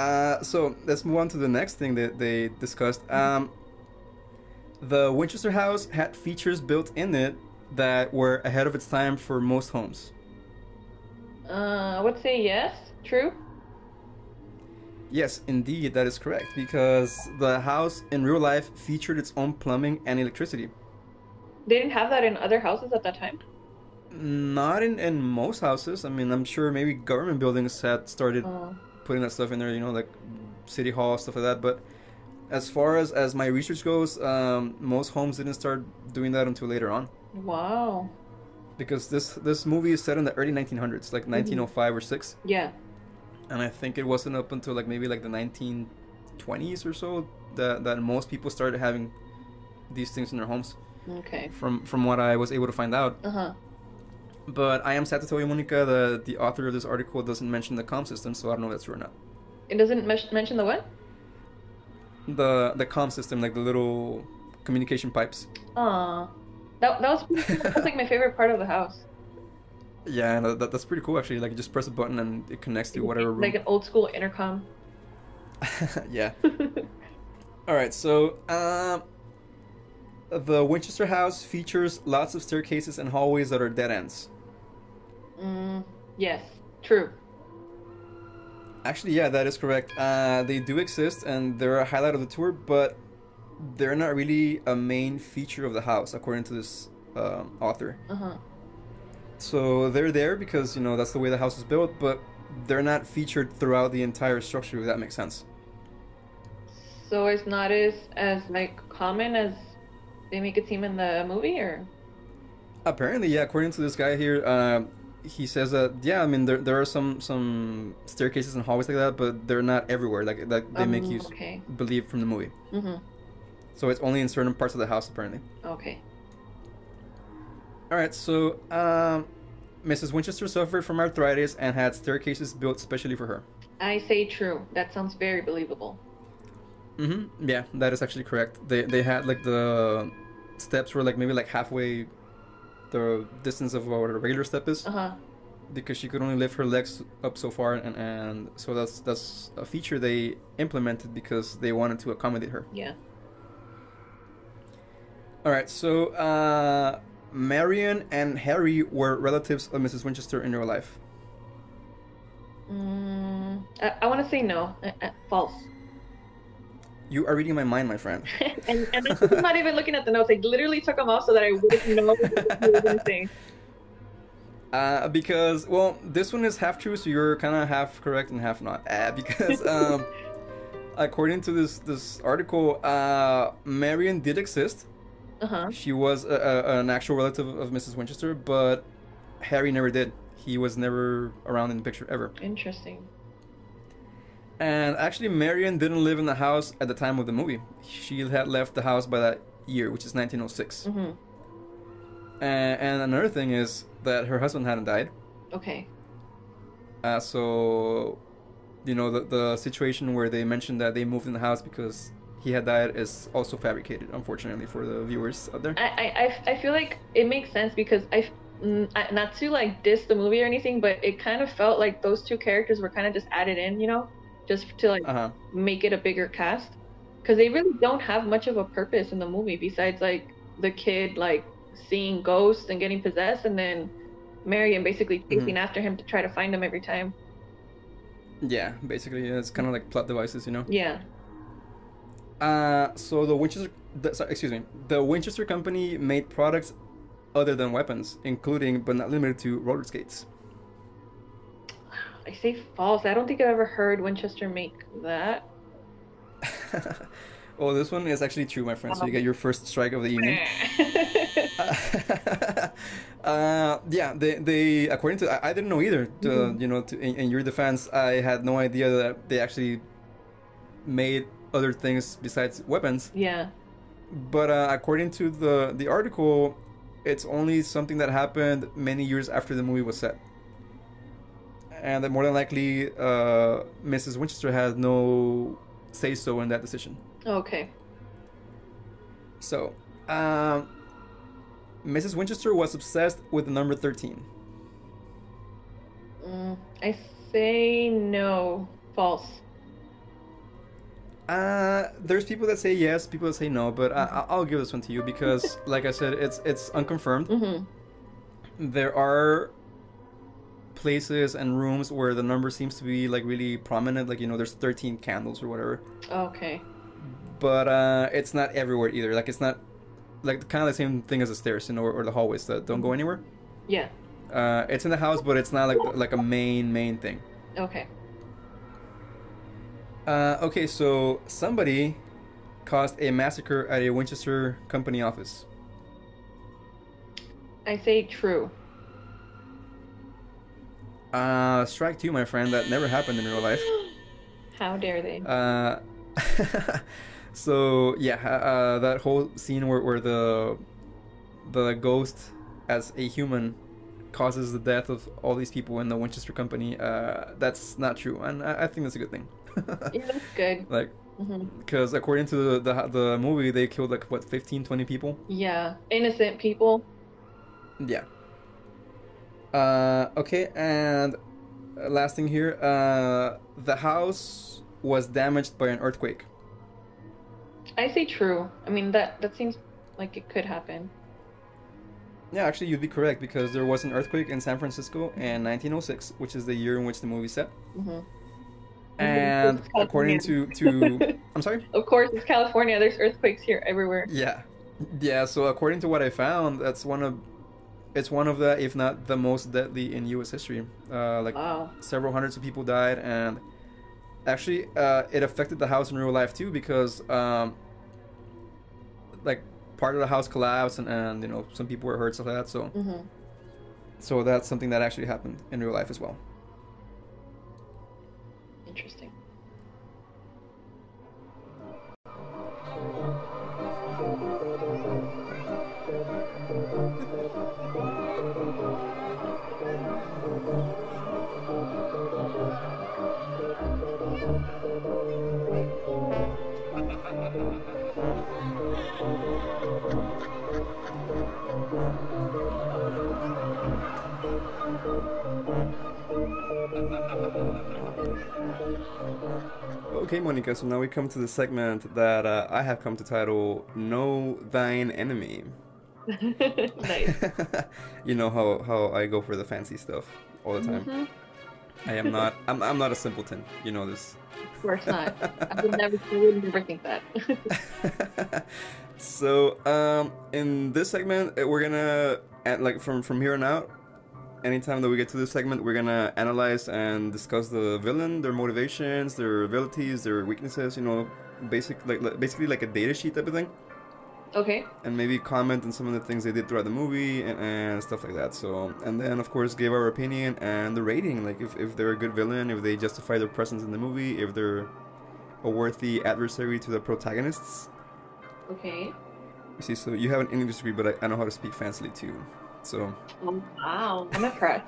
uh, so let's move on to the next thing that they discussed. Um, the Winchester House had features built in it that were ahead of its time for most homes. uh, I would say yes. True. Yes, indeed, that is correct because the house in real life featured its own plumbing and electricity. They didn't have that in other houses at that time. Not in, in most houses. I mean, I'm sure maybe government buildings had started Uh, putting that stuff in there, you know, like city hall stuff like that. But as far as as my research goes, um, most homes didn't start doing that until later on, wow. because this this movie is set in the early 1900s, like 1905 or six, Yeah. and I think it wasn't up until like maybe like the 1920s or so that that most people started having these things in their homes. Okay. From from what I was able to find out, Uh huh. but I am sad to tell you, Monica, the the author of this article doesn't mention the com system, so I don't know if that's true or not. It doesn't mes- mention the what? the the com system, like the little communication pipes. Aw. That, that was cool. that was like my favorite part of the house. Yeah, and that, that's pretty cool actually. Like you just press a button and it connects to whatever room. Like an old school intercom. yeah. All right. So, um, the Winchester House features lots of staircases and hallways that are dead ends. mm, yes. True. Actually, yeah, that is correct. Uh, they do exist and they're a highlight of the tour, but they're not really a main feature of the house, according to this um, author. Uh huh. So they're there because you know that's the way the house is built, but they're not featured throughout the entire structure. If that makes sense. So it's not as as like common as they make it seem in the movie, or Apparently, yeah. According to this guy here, uh, he says that yeah. I mean, there, there are some some staircases and hallways like that, but they're not everywhere. Like like they make Um, you Okay. believe from the movie. Mm-hmm. So it's only in certain parts of the house apparently. Okay. All right. So um, Mrs. Winchester suffered from arthritis and had staircases built specially for her. I say true. That sounds very believable. Mm-hmm. Yeah, that is actually correct. They they had like the steps were like maybe like halfway the distance of what a regular step is Uh huh. because she could only lift her legs up so far and, and so that's that's a feature they implemented because they wanted to accommodate her. Yeah. All right, so uh, Marion and Harry were relatives of Mrs. Winchester in real life. Mm, I, I want to say no. Uh, uh, false. You are reading my mind, my friend. and and I'm not even looking at the notes. I literally took them off so that I wouldn't know what you were going to say. Uh, because well, this one is half true, so you're kind of half correct and half not. Uh, because um, according to this this article, uh, Marion did exist. Uh huh. She was a, a, an actual relative of Mrs. Winchester, but Harry never did. He was never around in the picture ever. Interesting. And actually, Marion didn't live in the house at the time of the movie. She had left the house by that year, which is 1906. Mm-hmm. And, and another thing is that her husband hadn't died. Okay. Uh, so, you know, the, the situation where they mentioned that they moved in the house because he had died is also fabricated, unfortunately, for the viewers out there. I, I, I- I feel like it makes sense because I, mm, not to like diss the movie or anything, but it kind of felt like those two characters were kind of just added in, you know, just to like Uh huh. make it a bigger cast, because they really don't have much of a purpose in the movie besides like the kid like seeing ghosts and getting possessed, and then Marion basically chasing after him to try to find him every time. Yeah, basically, yeah, it's kind of like plot devices, you know. Yeah. Uh, so the Winchester, the, sorry, excuse me, the Winchester Company made products other than weapons, including but not limited to roller skates. I say false. I don't think I've ever heard Winchester make that. oh, this one is actually true, my friend. So you get your first strike of the evening. uh, yeah, they, they according to I, I didn't know either. To, Mhm. You know, to, in, in your defense, I had no idea that they actually made other things besides weapons. yeah. But uh, according to the the article, it's only something that happened many years after the movie was set, and that more than likely, uh, Mrs. Winchester had no say so in that decision. Okay. So, um, Mrs. Winchester was obsessed with the number 13. Mm, I say no. False. Uh, there's people that say yes, people that say no, but I, I- I'll give this one to you because, like I said, it's it's unconfirmed. Mm-hmm. There are places and rooms where the number seems to be like really prominent, like you know, there's 13 candles or whatever. Okay. But uh, it's not everywhere either. Like it's not like kind of the same thing as the stairs, you know, or, or the hallways that don't go anywhere. Yeah. Uh, it's in the house, but it's not like like a main main thing. Okay. Uh, okay, so somebody caused a massacre at a Winchester company office. I say true. Uh, strike two, my friend. That never happened in real life. How dare they? Uh, so yeah, uh, that whole scene where, where the the ghost as a human causes the death of all these people in the Winchester company. Uh, that's not true, and I, I think that's a good thing. yeah, that's good. like, because according to the, the the movie, they killed like what 15, 20 people. Yeah. Innocent people. Yeah. Uh, okay, and uh, last thing here, uh, the house was damaged by an earthquake. I say true. I mean that that seems like it could happen. Yeah, actually, you'd be correct because there was an earthquake in San Francisco in 1906, which is the year in which the movie set. hmm And according to to, I'm sorry. Of course, it's California. There's earthquakes here everywhere. Yeah, yeah. So according to what I found, that's one of, it's one of the, if not the most deadly in U.S. history. Uh, like Wow. several hundreds of people died and actually uh, it affected the house in real life too because um, like part of the house collapsed and, and you know some people were hurt stuff like that so hmm so that's something that actually happened in real life as well okay monica so now we come to the segment that uh, i have come to title know thine enemy nice. you know how, how i go for the fancy stuff all the time Mhm. i am not I'm, I'm not a simpleton you know this Of course not. I would never, I would never think that. so um in this segment we're gonna and like from from here on out anytime that we get to this segment we're gonna analyze and discuss the villain their motivations their abilities their weaknesses you know basic like like- basically like a data sheet type of thing Okay. and maybe comment on some of the things they did throughout the movie and, and stuff like that. So, and then of course give our opinion and the rating, like if, if they're a good villain, if they justify their presence in the movie, if they're a worthy adversary to the protagonists. Okay. You see, so you have an English degree, but I, I know how to speak fancily too. So, Oh, wow. I'm impressed.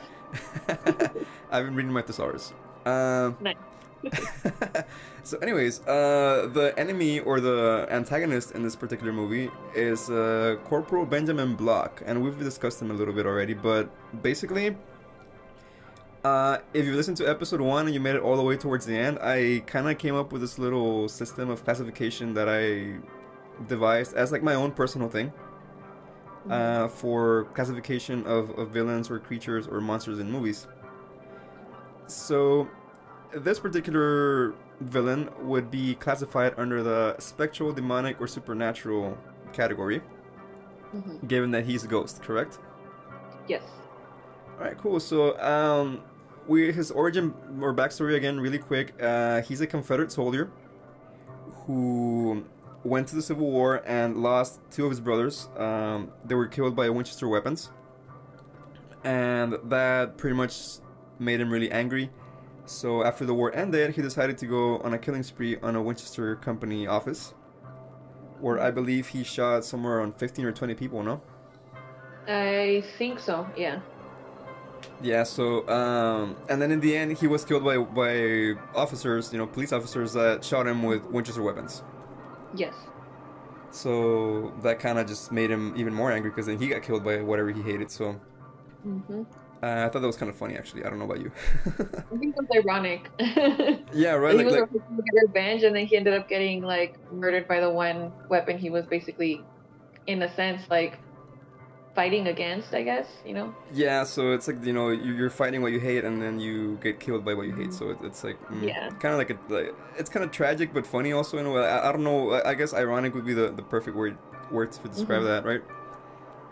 I've been reading my thesaurus. Um, Nice. so, anyways, uh, the enemy or the antagonist in this particular movie is uh, Corporal Benjamin Block, and we've discussed him a little bit already. But basically, uh, if you listened to episode one and you made it all the way towards the end, I kind of came up with this little system of classification that I devised as like my own personal thing uh, for classification of, of villains or creatures or monsters in movies. So, this particular villain would be classified under the spectral, demonic, or supernatural category, Mhm. given that he's a ghost, correct? Yes. Alright, cool. So, um, we his origin or backstory again, really quick. Uh, he's a Confederate soldier who went to the Civil War and lost two of his brothers. Um, they were killed by Winchester weapons, and that pretty much made him really angry. So after the war ended, he decided to go on a killing spree on a Winchester Company office, where I believe he shot somewhere around 15 or 20 people. No. I think so. Yeah. Yeah, so um, and then in the end, he was killed by by officers, you know, police officers that shot him with Winchester weapons. Yes. So that kind of just made him even more angry because then he got killed by whatever he hated. So hmm uh, I thought that was kind of funny, actually. I don't know about you. I think it was ironic. yeah, right. he was like to get revenge, and then he ended up getting like murdered by the one weapon he was basically, in a sense, like fighting against. I guess you know. yeah. So it's like you know you- you're fighting what you hate, and then you get killed by what you hate. So it's like mm, Yeah. kind of like a like, it's kind of tragic but funny also in a way. I, I don't know. I, guess ironic would be the the perfect word words to describe Mhm. that, right?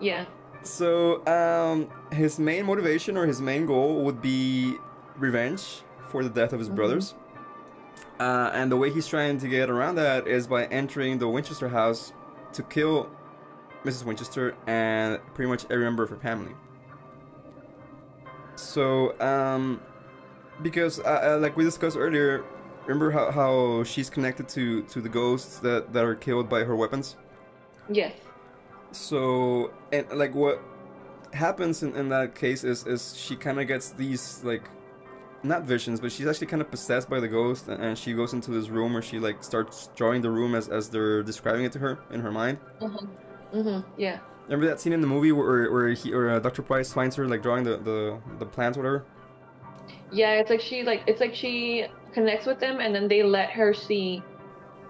Yeah. So, um, his main motivation or his main goal would be revenge for the death of his Mhm. brothers. Uh, and the way he's trying to get around that is by entering the Winchester house to kill Mrs. Winchester and pretty much every member of her family. So, um, because uh, uh, like we discussed earlier, remember how, how she's connected to, to the ghosts that, that are killed by her weapons? Yes. So, and like what happens in, in that case is is she kind of gets these like not visions, but she's actually kind of possessed by the ghost, and, she goes into this room where she like starts drawing the room as as they're describing it to her in her mind. Mhm. Mhm. Yeah. Remember that scene in the movie where where he or uh, Dr. Price finds her like drawing the the the plants, whatever. Yeah. It's like she like it's like she connects with them, and then they let her see,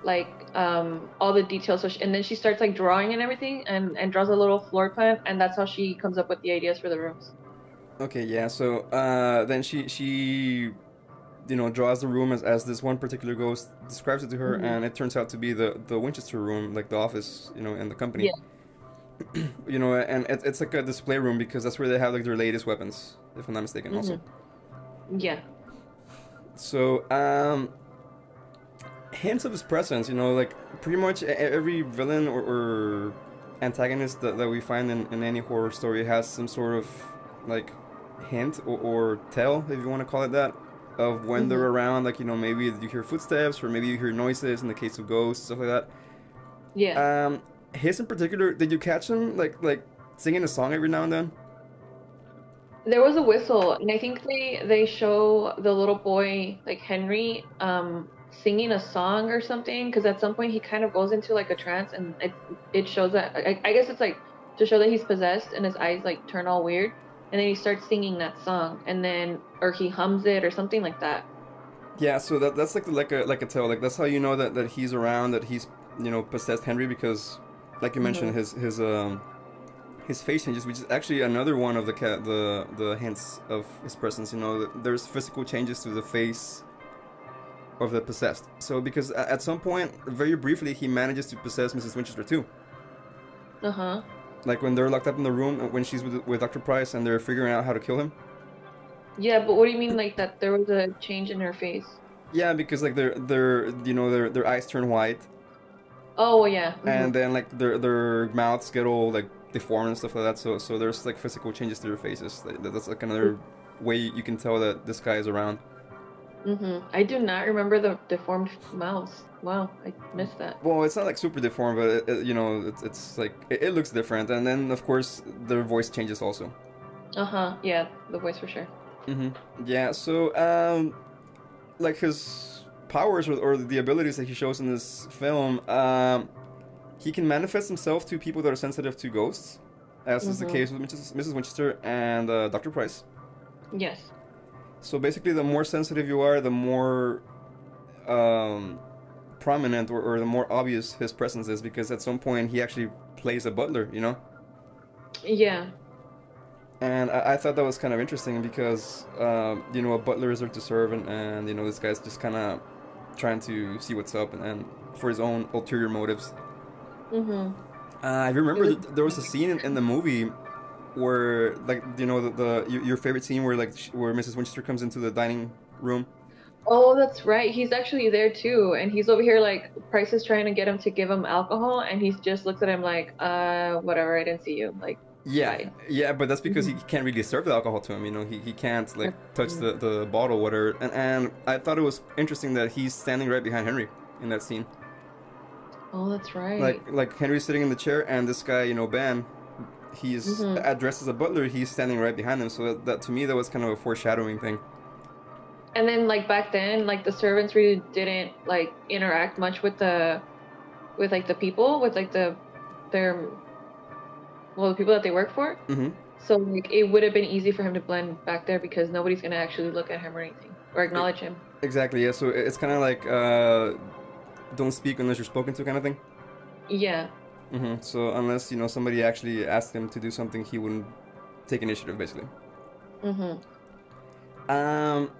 like um all the details. So she, and then she starts like drawing and everything, and and draws a little floor plan, and that's how she comes up with the ideas for the rooms. Okay, yeah. So uh, then she she you know draws the room as, as this one particular ghost describes it to her, Mhm. and it turns out to be the the Winchester room, like the office, you know, in the company. Yeah. you know, and it, it's like a display room because that's where they have like their latest weapons, if I'm not mistaken. Also, Yeah. so um, hints of his presence, you know, like pretty much every villain or, or antagonist that, that we find in, in any horror story has some sort of like hint or, or tell, if you want to call it that, of when they're around. Like you know, maybe you hear footsteps or maybe you hear noises. In the case of ghosts, stuff like that. Yeah. Um, his in particular, did you catch him like like singing a song every now and then? There was a whistle, and I think they they show the little boy like Henry um singing a song or something because at some point he kind of goes into like a trance and it it shows that I, I guess it's like to show that he's possessed and his eyes like turn all weird and then he starts singing that song and then or he hums it or something like that. Yeah, so that that's like like a like a tell. Like that's how you know that, that he's around, that he's you know possessed Henry because, like you mentioned, Mhm. his his um his face changes, which is actually another one of the ca- the the hints of his presence. You know, there's physical changes to the face of the possessed. So because at some point, very briefly, he manages to possess Mrs. Winchester too. Uh huh. Like when they're locked up in the room uh, when she's with with Dr. Price and they're figuring out how to kill him. Yeah, but what do you mean like that? There was a change in her face. Yeah, because like their their you know their their eyes turn white, Oh yeah. mhm. and then like their their mouths get all like deformed and stuff like that. So so there's like physical changes to their faces. That's like another way you can tell that this guy is around. Mhm. I do not remember the deformed mouths. Wow, I missed that. Well, it's not like super deformed, but it, it- you know, it's, it's like it, it looks different. And then of course their voice changes also. Uh huh. Yeah, the voice for sure. hmm Yeah. So um, like his powers or, or the abilities that he shows in this film, um, he can manifest himself to people that are sensitive to ghosts, as is the Mhm. case with Mrs. Mrs. Winchester and uh, Dr. Price. Yes. So basically, the more sensitive you are, the more um, prominent or, or the more obvious his presence is, because at some point he actually plays a butler, you know. Yeah. And I, I thought that was kind of interesting because um, you know a butler is there to serve, and, and you know this guy's just kind of trying to see what's up and, and for his own ulterior motives. Mhm. Uh, I remember was- there was a scene in, in the movie where, like, you know, the, the your, your favorite scene where like sh- where Mrs. Winchester comes into the dining room. Oh, that's right. He's actually there too, and he's over here like Price is trying to get him to give him alcohol, and he just looks at him like, uh, whatever. I didn't see you. Like, Yeah, Right. yeah, but that's because he can't really serve the alcohol to him. You know, he, he can't like touch the, the bottle, whatever. And and I thought it was interesting that he's standing right behind Henry in that scene. oh, that's right. Like like Henry's sitting in the chair, and this guy, you know, Ben, he's Mhm. addressed as a butler. He's standing right behind him. So that, that to me that was kind of a foreshadowing thing. And then like back then, like the servants really didn't like interact much with the with like the people, with like the their well the people that they work for. hmm So like it would have been easy for him to blend back there because nobody's gonna actually look at him or anything or acknowledge him. Exactly. Yeah. So it's kind of like uh, don't speak unless you're spoken to, kind of thing. Yeah. Mm-hmm. So unless you know somebody actually asked him to do something, he wouldn't take initiative, basically. Mhm. Um,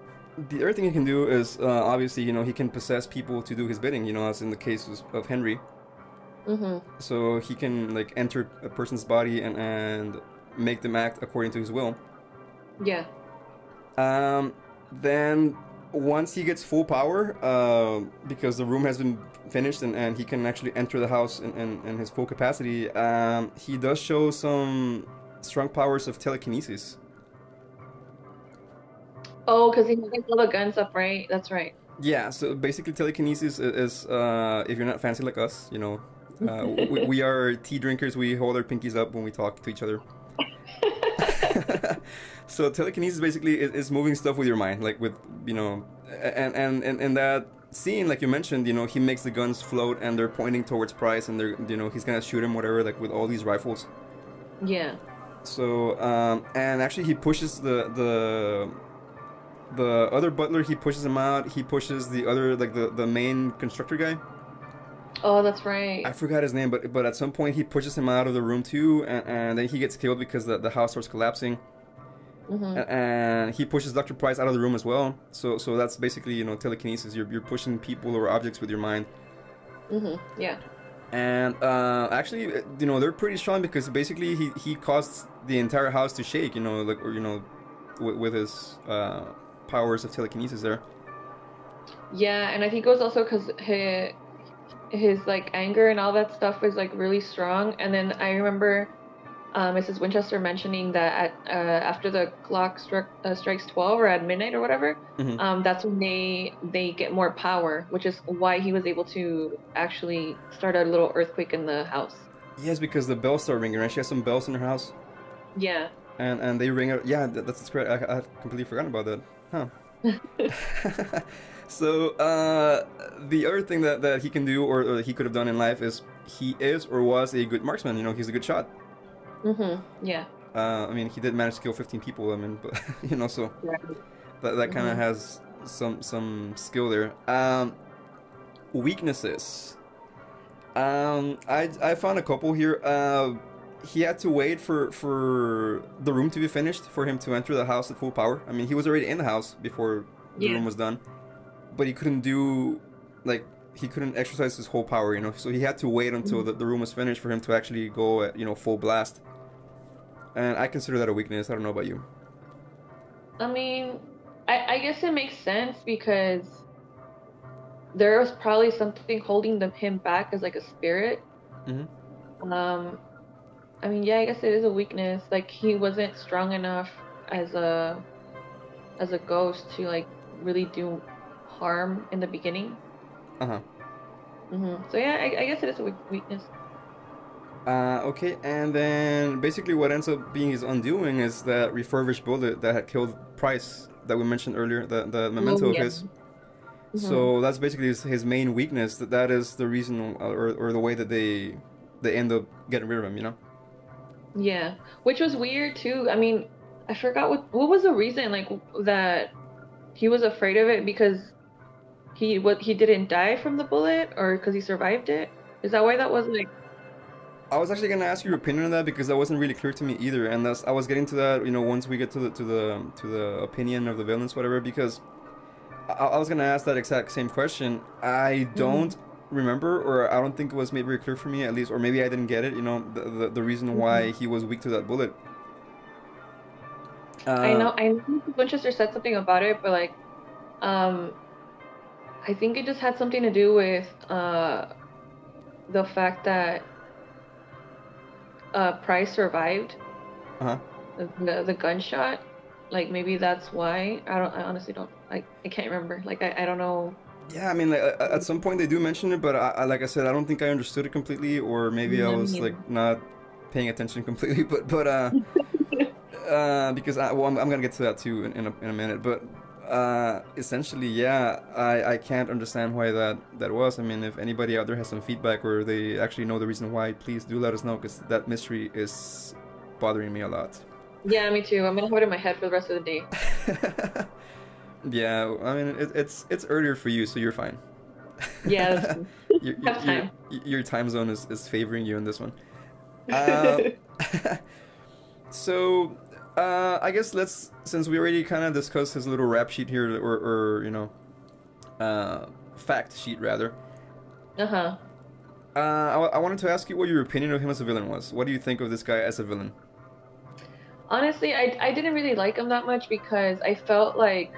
the other thing he can do is uh, obviously you know he can possess people to do his bidding. You know, as in the case of Henry. Mhm. So he can like enter a person's body and and make them act according to his will. Yeah. Um, then once he gets full power, uh, because the room has been finished and, and he can actually enter the house in, in, in his full capacity, um, he does show some strong powers of telekinesis. Oh, because he has all the guns up, right? That's right. Yeah, so basically telekinesis i- is, uh, if you're not fancy like us, you know, uh, we, we are tea drinkers. We hold our pinkies up when we talk to each other. so telekinesis basically is, is moving stuff with your mind, like with you know, and and and in that scene, like you mentioned, you know, he makes the guns float and they're pointing towards Price, and they're you know he's gonna shoot him, whatever, like with all these rifles. Yeah. So um, and actually he pushes the the the other butler. He pushes him out. He pushes the other like the the main constructor guy. Oh, that's right. I forgot his name, but but at some point he pushes him out of the room too, and, and then he gets killed because the, the house starts collapsing, Mhm. A- and he pushes Doctor Price out of the room as well. So so that's basically you know telekinesis. You're you're pushing people or objects with your mind, Mhm. Yeah. and uh, actually uh, you know they're pretty strong because basically he he caused the entire house to shake. You know like or you know with, with his uh, powers of telekinesis there. Yeah, and I think it was also because his, like anger and all that stuff was like really strong. And then I remember uh, Mrs. Winchester mentioning that at, uh, after the clock struck uh, strikes twelve or at midnight or whatever, Mhm. um, that's when they they get more power, which is why he was able to actually start a little earthquake in the house. Yes, because the bells start ringing. Right, she has some bells in her house. Yeah. and and they ring out. Yeah, that, that's correct. I, I completely forgotten about that. Huh. so uh, the other thing that, that he can do or, or he could have done in life is he is or was a good marksman. You know, he's a good shot. Mhm. Yeah. Uh, I mean, he did manage to kill 15 people. I mean, but you know, so that that kind of Mhm. has some some skill there. Um, weaknesses. Um, I I found a couple here. Uh, he had to wait for for the room to be finished for him to enter the house at full power. I mean, he was already in the house before the Yeah. room was done, but he couldn't do like he couldn't exercise his whole power. You know, so he had to wait until Mhm. the, the room was finished for him to actually go at you know full blast. And I consider that a weakness. I don't know about you. I mean, I, I guess it makes sense because there was probably something holding them him back as like a spirit. Mhm. Um, I mean, yeah, I guess it is a weakness. Like he wasn't strong enough as a as a ghost to like really do harm in the beginning. Uh huh. hmm So yeah, I, I guess it is a weakness. Uh, okay, and then basically what ends up being his undoing is that refurbished bullet that had killed Price that we mentioned earlier, the the memento of yeah. his. Mhm. So that's basically his, his main weakness. That that is the reason, uh, or, or the way that they they end up getting rid of him. You know. Yeah, which was weird too. I mean, I forgot what what was the reason like that he was afraid of it because he what he didn't die from the bullet or because he survived it. Is that why that was like? I was actually gonna ask your opinion on that because that wasn't really clear to me either, and that's I was getting to that. You know, once we get to the to the to the opinion of the villains, whatever. Because I, I was gonna ask that exact same question. I don't remember, or I don't think it was made very clear for me, at least, or maybe I didn't get it. You know, the the, the reason why he was weak to that bullet. Uh, I know I know Winchester said something about it, but like, um, I think it just had something to do with uh, the fact that uh Price survived Uh-huh. the the gunshot. Like maybe that's why. I don't. I honestly don't. I I can't remember. Like I I don't know. Yeah, I mean, like, at some point they do mention it, but I, I, like I said, I don't think I understood it completely, or maybe I was neither. like not paying attention completely. But but uh, uh, because I well, I'm, I'm gonna get to that too in, in, a, in a minute. But uh, essentially, yeah, I, I can't understand why that that was. I mean, if anybody out there has some feedback or they actually know the reason why, please do let us know because that mystery is bothering me a lot. Yeah, me too. I'm gonna hold it in my head for the rest of the day. yeah, I mean, it, it's it's earlier for you, so you're fine. Yeah. that's- your, your, time. your, your time zone is, is favoring you in this one. Uh, so, uh, I guess let's since we already kind of discussed his little rap sheet here, or, or you know, uh, fact sheet rather. uh huh. Uh, I, I wanted to ask you what your opinion of him as a villain was. What do you think of this guy as a villain? Honestly, I I didn't really like him that much because I felt like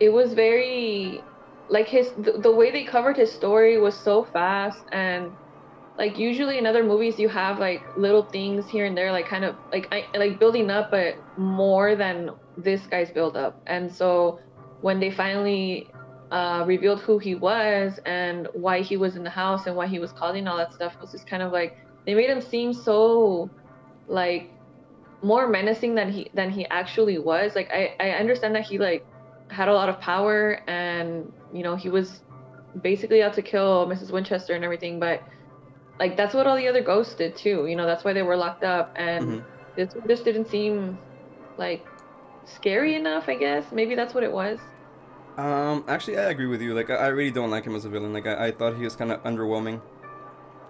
it was very like his the, the way they covered his story was so fast and like usually in other movies you have like little things here and there like kind of like I like building up but more than this guy's build up. And so when they finally uh, revealed who he was and why he was in the house and why he was causing all that stuff it was just kind of like they made him seem so like more menacing than he than he actually was. Like I, I understand that he like had a lot of power and you know he was basically out to kill mrs winchester and everything but like that's what all the other ghosts did too you know that's why they were locked up and Mhm. this just didn't seem like scary enough i guess maybe that's what it was Um, actually, I agree with you. Like, I, I really don't like him as a villain. Like, I, I thought he was kind of underwhelming.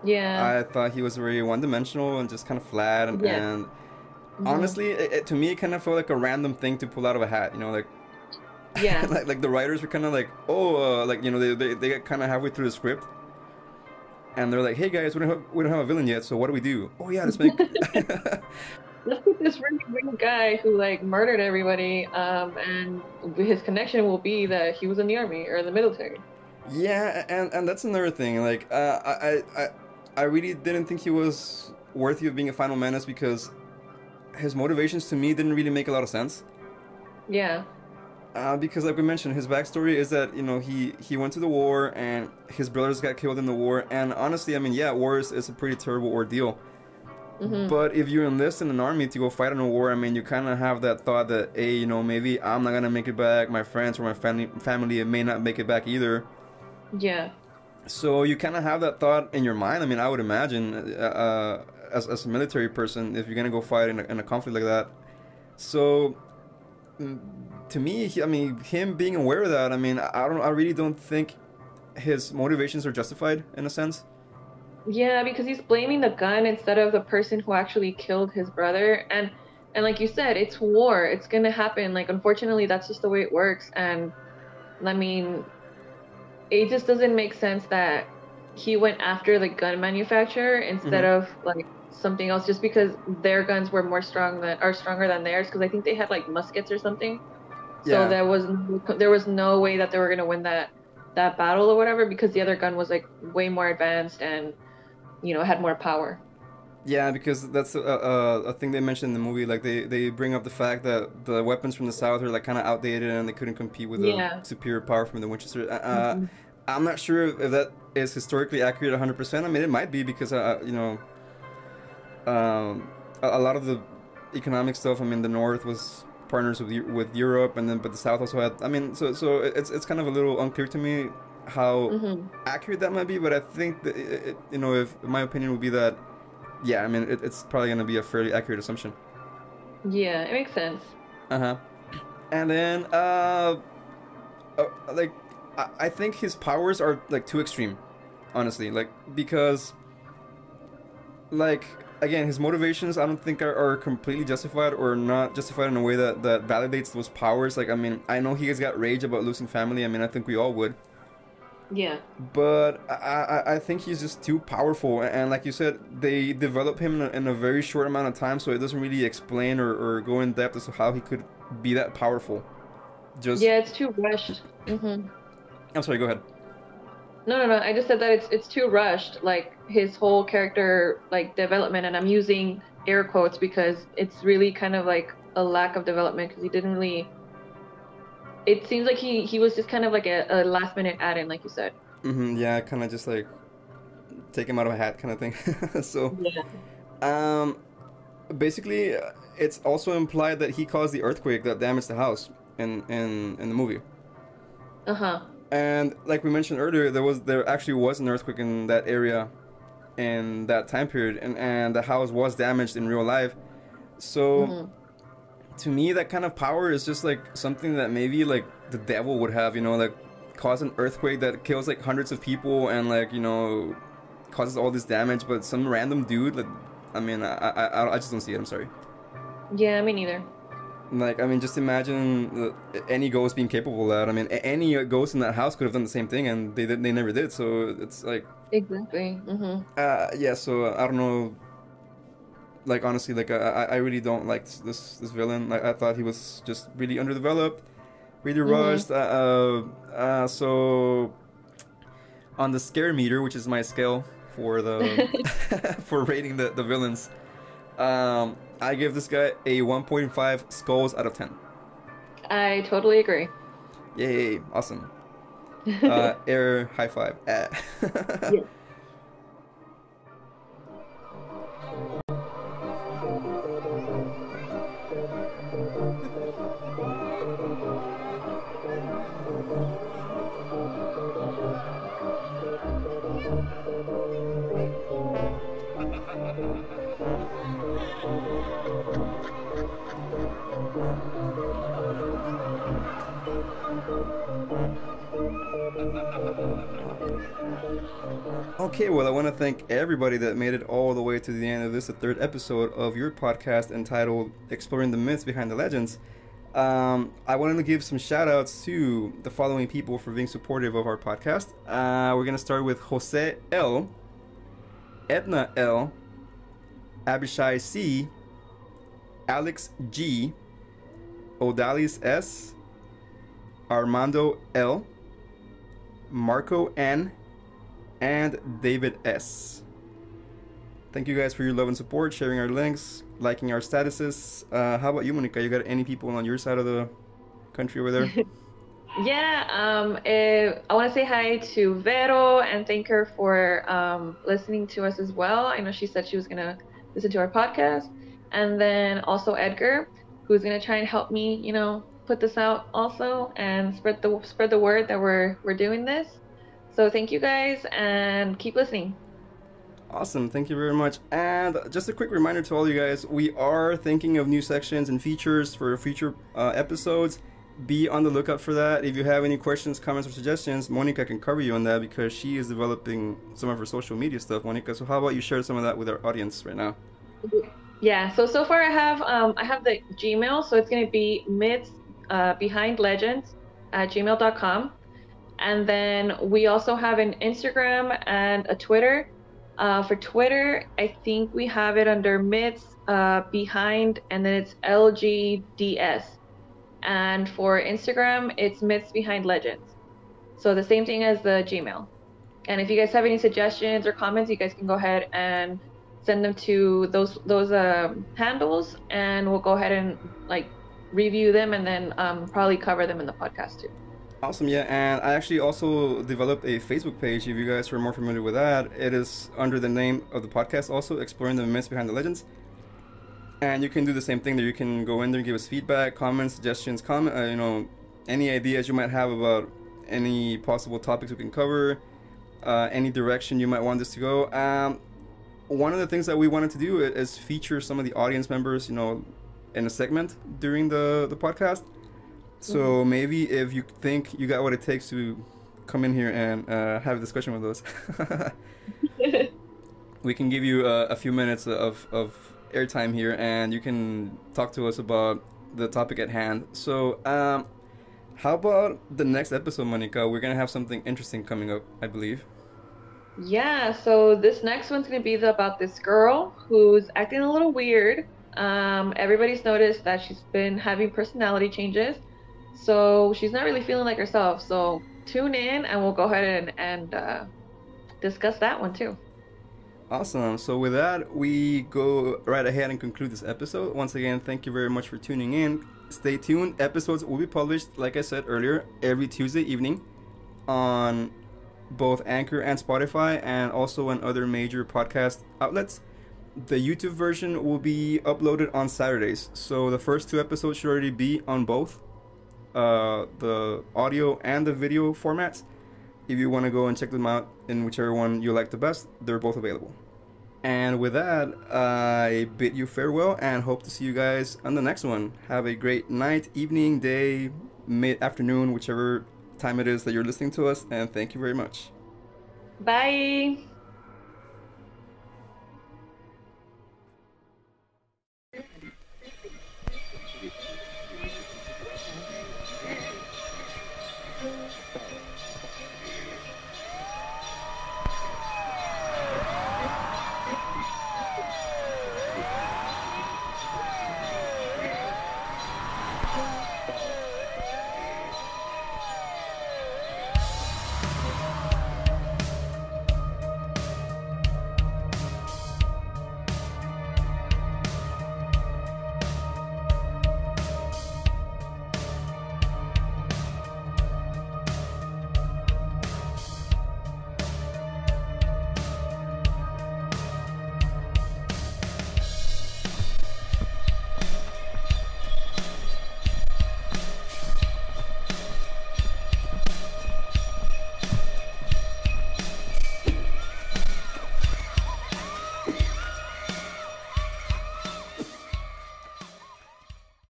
yeah I thought he was very one-dimensional and just kind of flat. And, Yeah. and Mhm. honestly, it, it, to me, it kind of felt like a random thing to pull out of a hat. You know, like yeah like, like the writers were kind of like, oh, uh, like you know, they they, they get kind of halfway through the script, and they're like, hey guys, we don't have, we don't have a villain yet, so what do we do? Oh yeah, let's make. let's put this really weird guy who like murdered everybody um and his connection will be that he was in the army or in the military yeah, and and that's another thing. Like, uh, I I I- I really didn't think he was worthy of being a final menace because his motivations to me didn't really make a lot of sense. yeah Uh, because like we mentioned, his backstory is that you know he he went to the war and his brothers got killed in the war. And honestly, I mean, yeah, war is, is a pretty terrible ordeal. hmm But if you enlist in an army to go fight in a war, I mean, you kind of have that thought that, hey, you know, maybe I'm not gonna make it back. My friends or my family family may not make it back either. yeah So you kind of have that thought in your mind. I mean, I would imagine, uh, uh, as as a military person, if you're gonna go fight in a, in a conflict like that. So, mm, to me, he, I mean, him being aware of that, I mean, I don't, I really don't think his motivations are justified in a sense. yeah because he's blaming the gun instead of the person who actually killed his brother. And and like you said it's war. It's gonna happen. Like unfortunately that's just the way it works. And i mean it just doesn't make sense that he went after the gun manufacturer instead mm-hmm. of like something else just because their guns were more strong than are stronger than theirs. Because i think they had like muskets or something so there was no, there was no way that they were gonna win that that battle or whatever because the other gun was like way more advanced and you know had more power. Yeah, because that's a, a, a thing they mentioned in the movie. Like they, they bring up the fact that the weapons from the south are like kind of outdated and they couldn't compete with Yeah. the superior power from the Winchester. Uh, Mhm. I'm not sure if that is historically accurate 100%. I mean, it might be because uh, you know, um, a, a lot of the economic stuff. I mean, the North was partners with with Europe, and then but the South also had. I mean, so so it's it's kind of a little unclear to me how hmm accurate that might be, but I think that it, it, you know, if my opinion would be that, yeah, I mean, it, it's probably gonna be a fairly accurate assumption. Yeah, it makes sense. Uh huh. And then, uh, uh like, I, I think his powers are like too extreme, honestly, like because, like, again, his motivations I don't think are, are completely justified or not justified in a way that that validates those powers. Like, I mean, I know he has got rage about losing family. I mean, I think we all would. Yeah. but I, I, I think he's just too powerful and like you said they develop him in a, in a very short amount of time so it doesn't really explain or, or go in depth as to how he could be that powerful just Yeah, it's too rushed. hmm i'm sorry go ahead No, no, no. I just said that it's it's too rushed. Like his whole character like development, and I'm using air quotes because it's really kind of like a lack of development because he didn't really. It seems like he he was just kind of like a, a last minute add-in, like you said. hmm yeah kind of just like take him out of a hat kind of thing so Yeah. um basically it's also implied that he caused the earthquake that damaged the house in in in the movie Uh huh. And like we mentioned earlier, there was there actually was an earthquake in that area in that time period, and and the house was damaged in real life. So Mhm. to me, that kind of power is just like something that maybe like the devil would have, you know, like cause an earthquake that kills like hundreds of people and like you know causes all this damage, but some random dude, like I mean, I I, I- I just don't see it. I'm sorry. Yeah, me neither. Like I mean, just imagine the, any ghost being capable of that. I mean, any ghost in that house could have done the same thing, and they they never did. So it's like, Exactly. hmm uh, yeah. So uh, I don't know. Like honestly, like I I really don't like this this villain. Like I thought he was just really underdeveloped, really Mhm. rushed. Uh, uh, uh, so on the scare meter, which is my scale for the for rating the the villains, um, I give this guy a 1.5 skulls out of 10. I totally agree. Yay, awesome. Uh, air high five. Ah. Yeah. Okay, well, I want to thank everybody that made it all the way to the end of this, the third episode of your podcast entitled Exploring the Myths Behind the Legends. Um, I wanted to give some shout outs to the following people for being supportive of our podcast. Uh, we're going to start with Jose L, Edna L, Abishai C, Alex G, Odalis S, Armando L, Marco N, and David S. Thank you guys for your love and support, sharing our links, liking our statuses. Uh, how about you, Monica? You got any people on your side of the country over there? Yeah, um, eh, I want to say hi to Vero and thank her for um, listening to us as well. I know she said she was going to listen to our podcast. And then also Edgar, who's going to try and help me, you know, put this out also and spread the spread the word that we're we're doing this. So thank you guys and keep listening. Awesome, thank you very much. And just a quick reminder to all you guys we are thinking of new sections and features for future uh, episodes. Be on the lookout for that. If you have any questions, comments, or suggestions, Monica can cover you on that because she is developing some of her social media stuff, Monica. So, how about you share some of that with our audience right now? Yeah, so so far I have um I have the Gmail, so it's gonna be myths uh, behind legends at gmail.com. And then we also have an Instagram and a Twitter. Uh, for Twitter, I think we have it under myths uh, behind, and then it's LGDS. And for Instagram, it's myths behind legends. So the same thing as the Gmail. And if you guys have any suggestions or comments, you guys can go ahead and send them to those those um, handles, and we'll go ahead and like review them and then um, probably cover them in the podcast too. Awesome, yeah, and I actually also developed a Facebook page. If you guys are more familiar with that, it is under the name of the podcast, also exploring the myths behind the legends. And you can do the same thing there. You can go in there and give us feedback, comments, suggestions, comment, uh, you know, any ideas you might have about any possible topics we can cover, uh, any direction you might want this to go. Um, one of the things that we wanted to do is feature some of the audience members, you know, in a segment during the the podcast. So mm-hmm. maybe if you think you got what it takes to come in here and uh, have a discussion with us, we can give you a, a few minutes of, of airtime here, and you can talk to us about the topic at hand. So, um, how about the next episode, Monica? We're gonna have something interesting coming up, I believe. Yeah, so this next one's gonna be about this girl who's acting a little weird. Um, everybody's noticed that she's been having personality changes, so she's not really feeling like herself. So tune in, and we'll go ahead and, and uh, discuss that one too. Awesome. So with that, we go right ahead and conclude this episode. Once again, thank you very much for tuning in. Stay tuned. Episodes will be published, like I said earlier, every Tuesday evening on both Anchor and Spotify, and also on other major podcast outlets. The YouTube version will be uploaded on Saturdays, so the first two episodes should already be on both uh, the audio and the video formats. If you want to go and check them out in whichever one you like the best, they're both available. And with that, I bid you farewell and hope to see you guys on the next one. Have a great night, evening, day, mid afternoon, whichever time it is that you're listening to us, and thank you very much. Bye.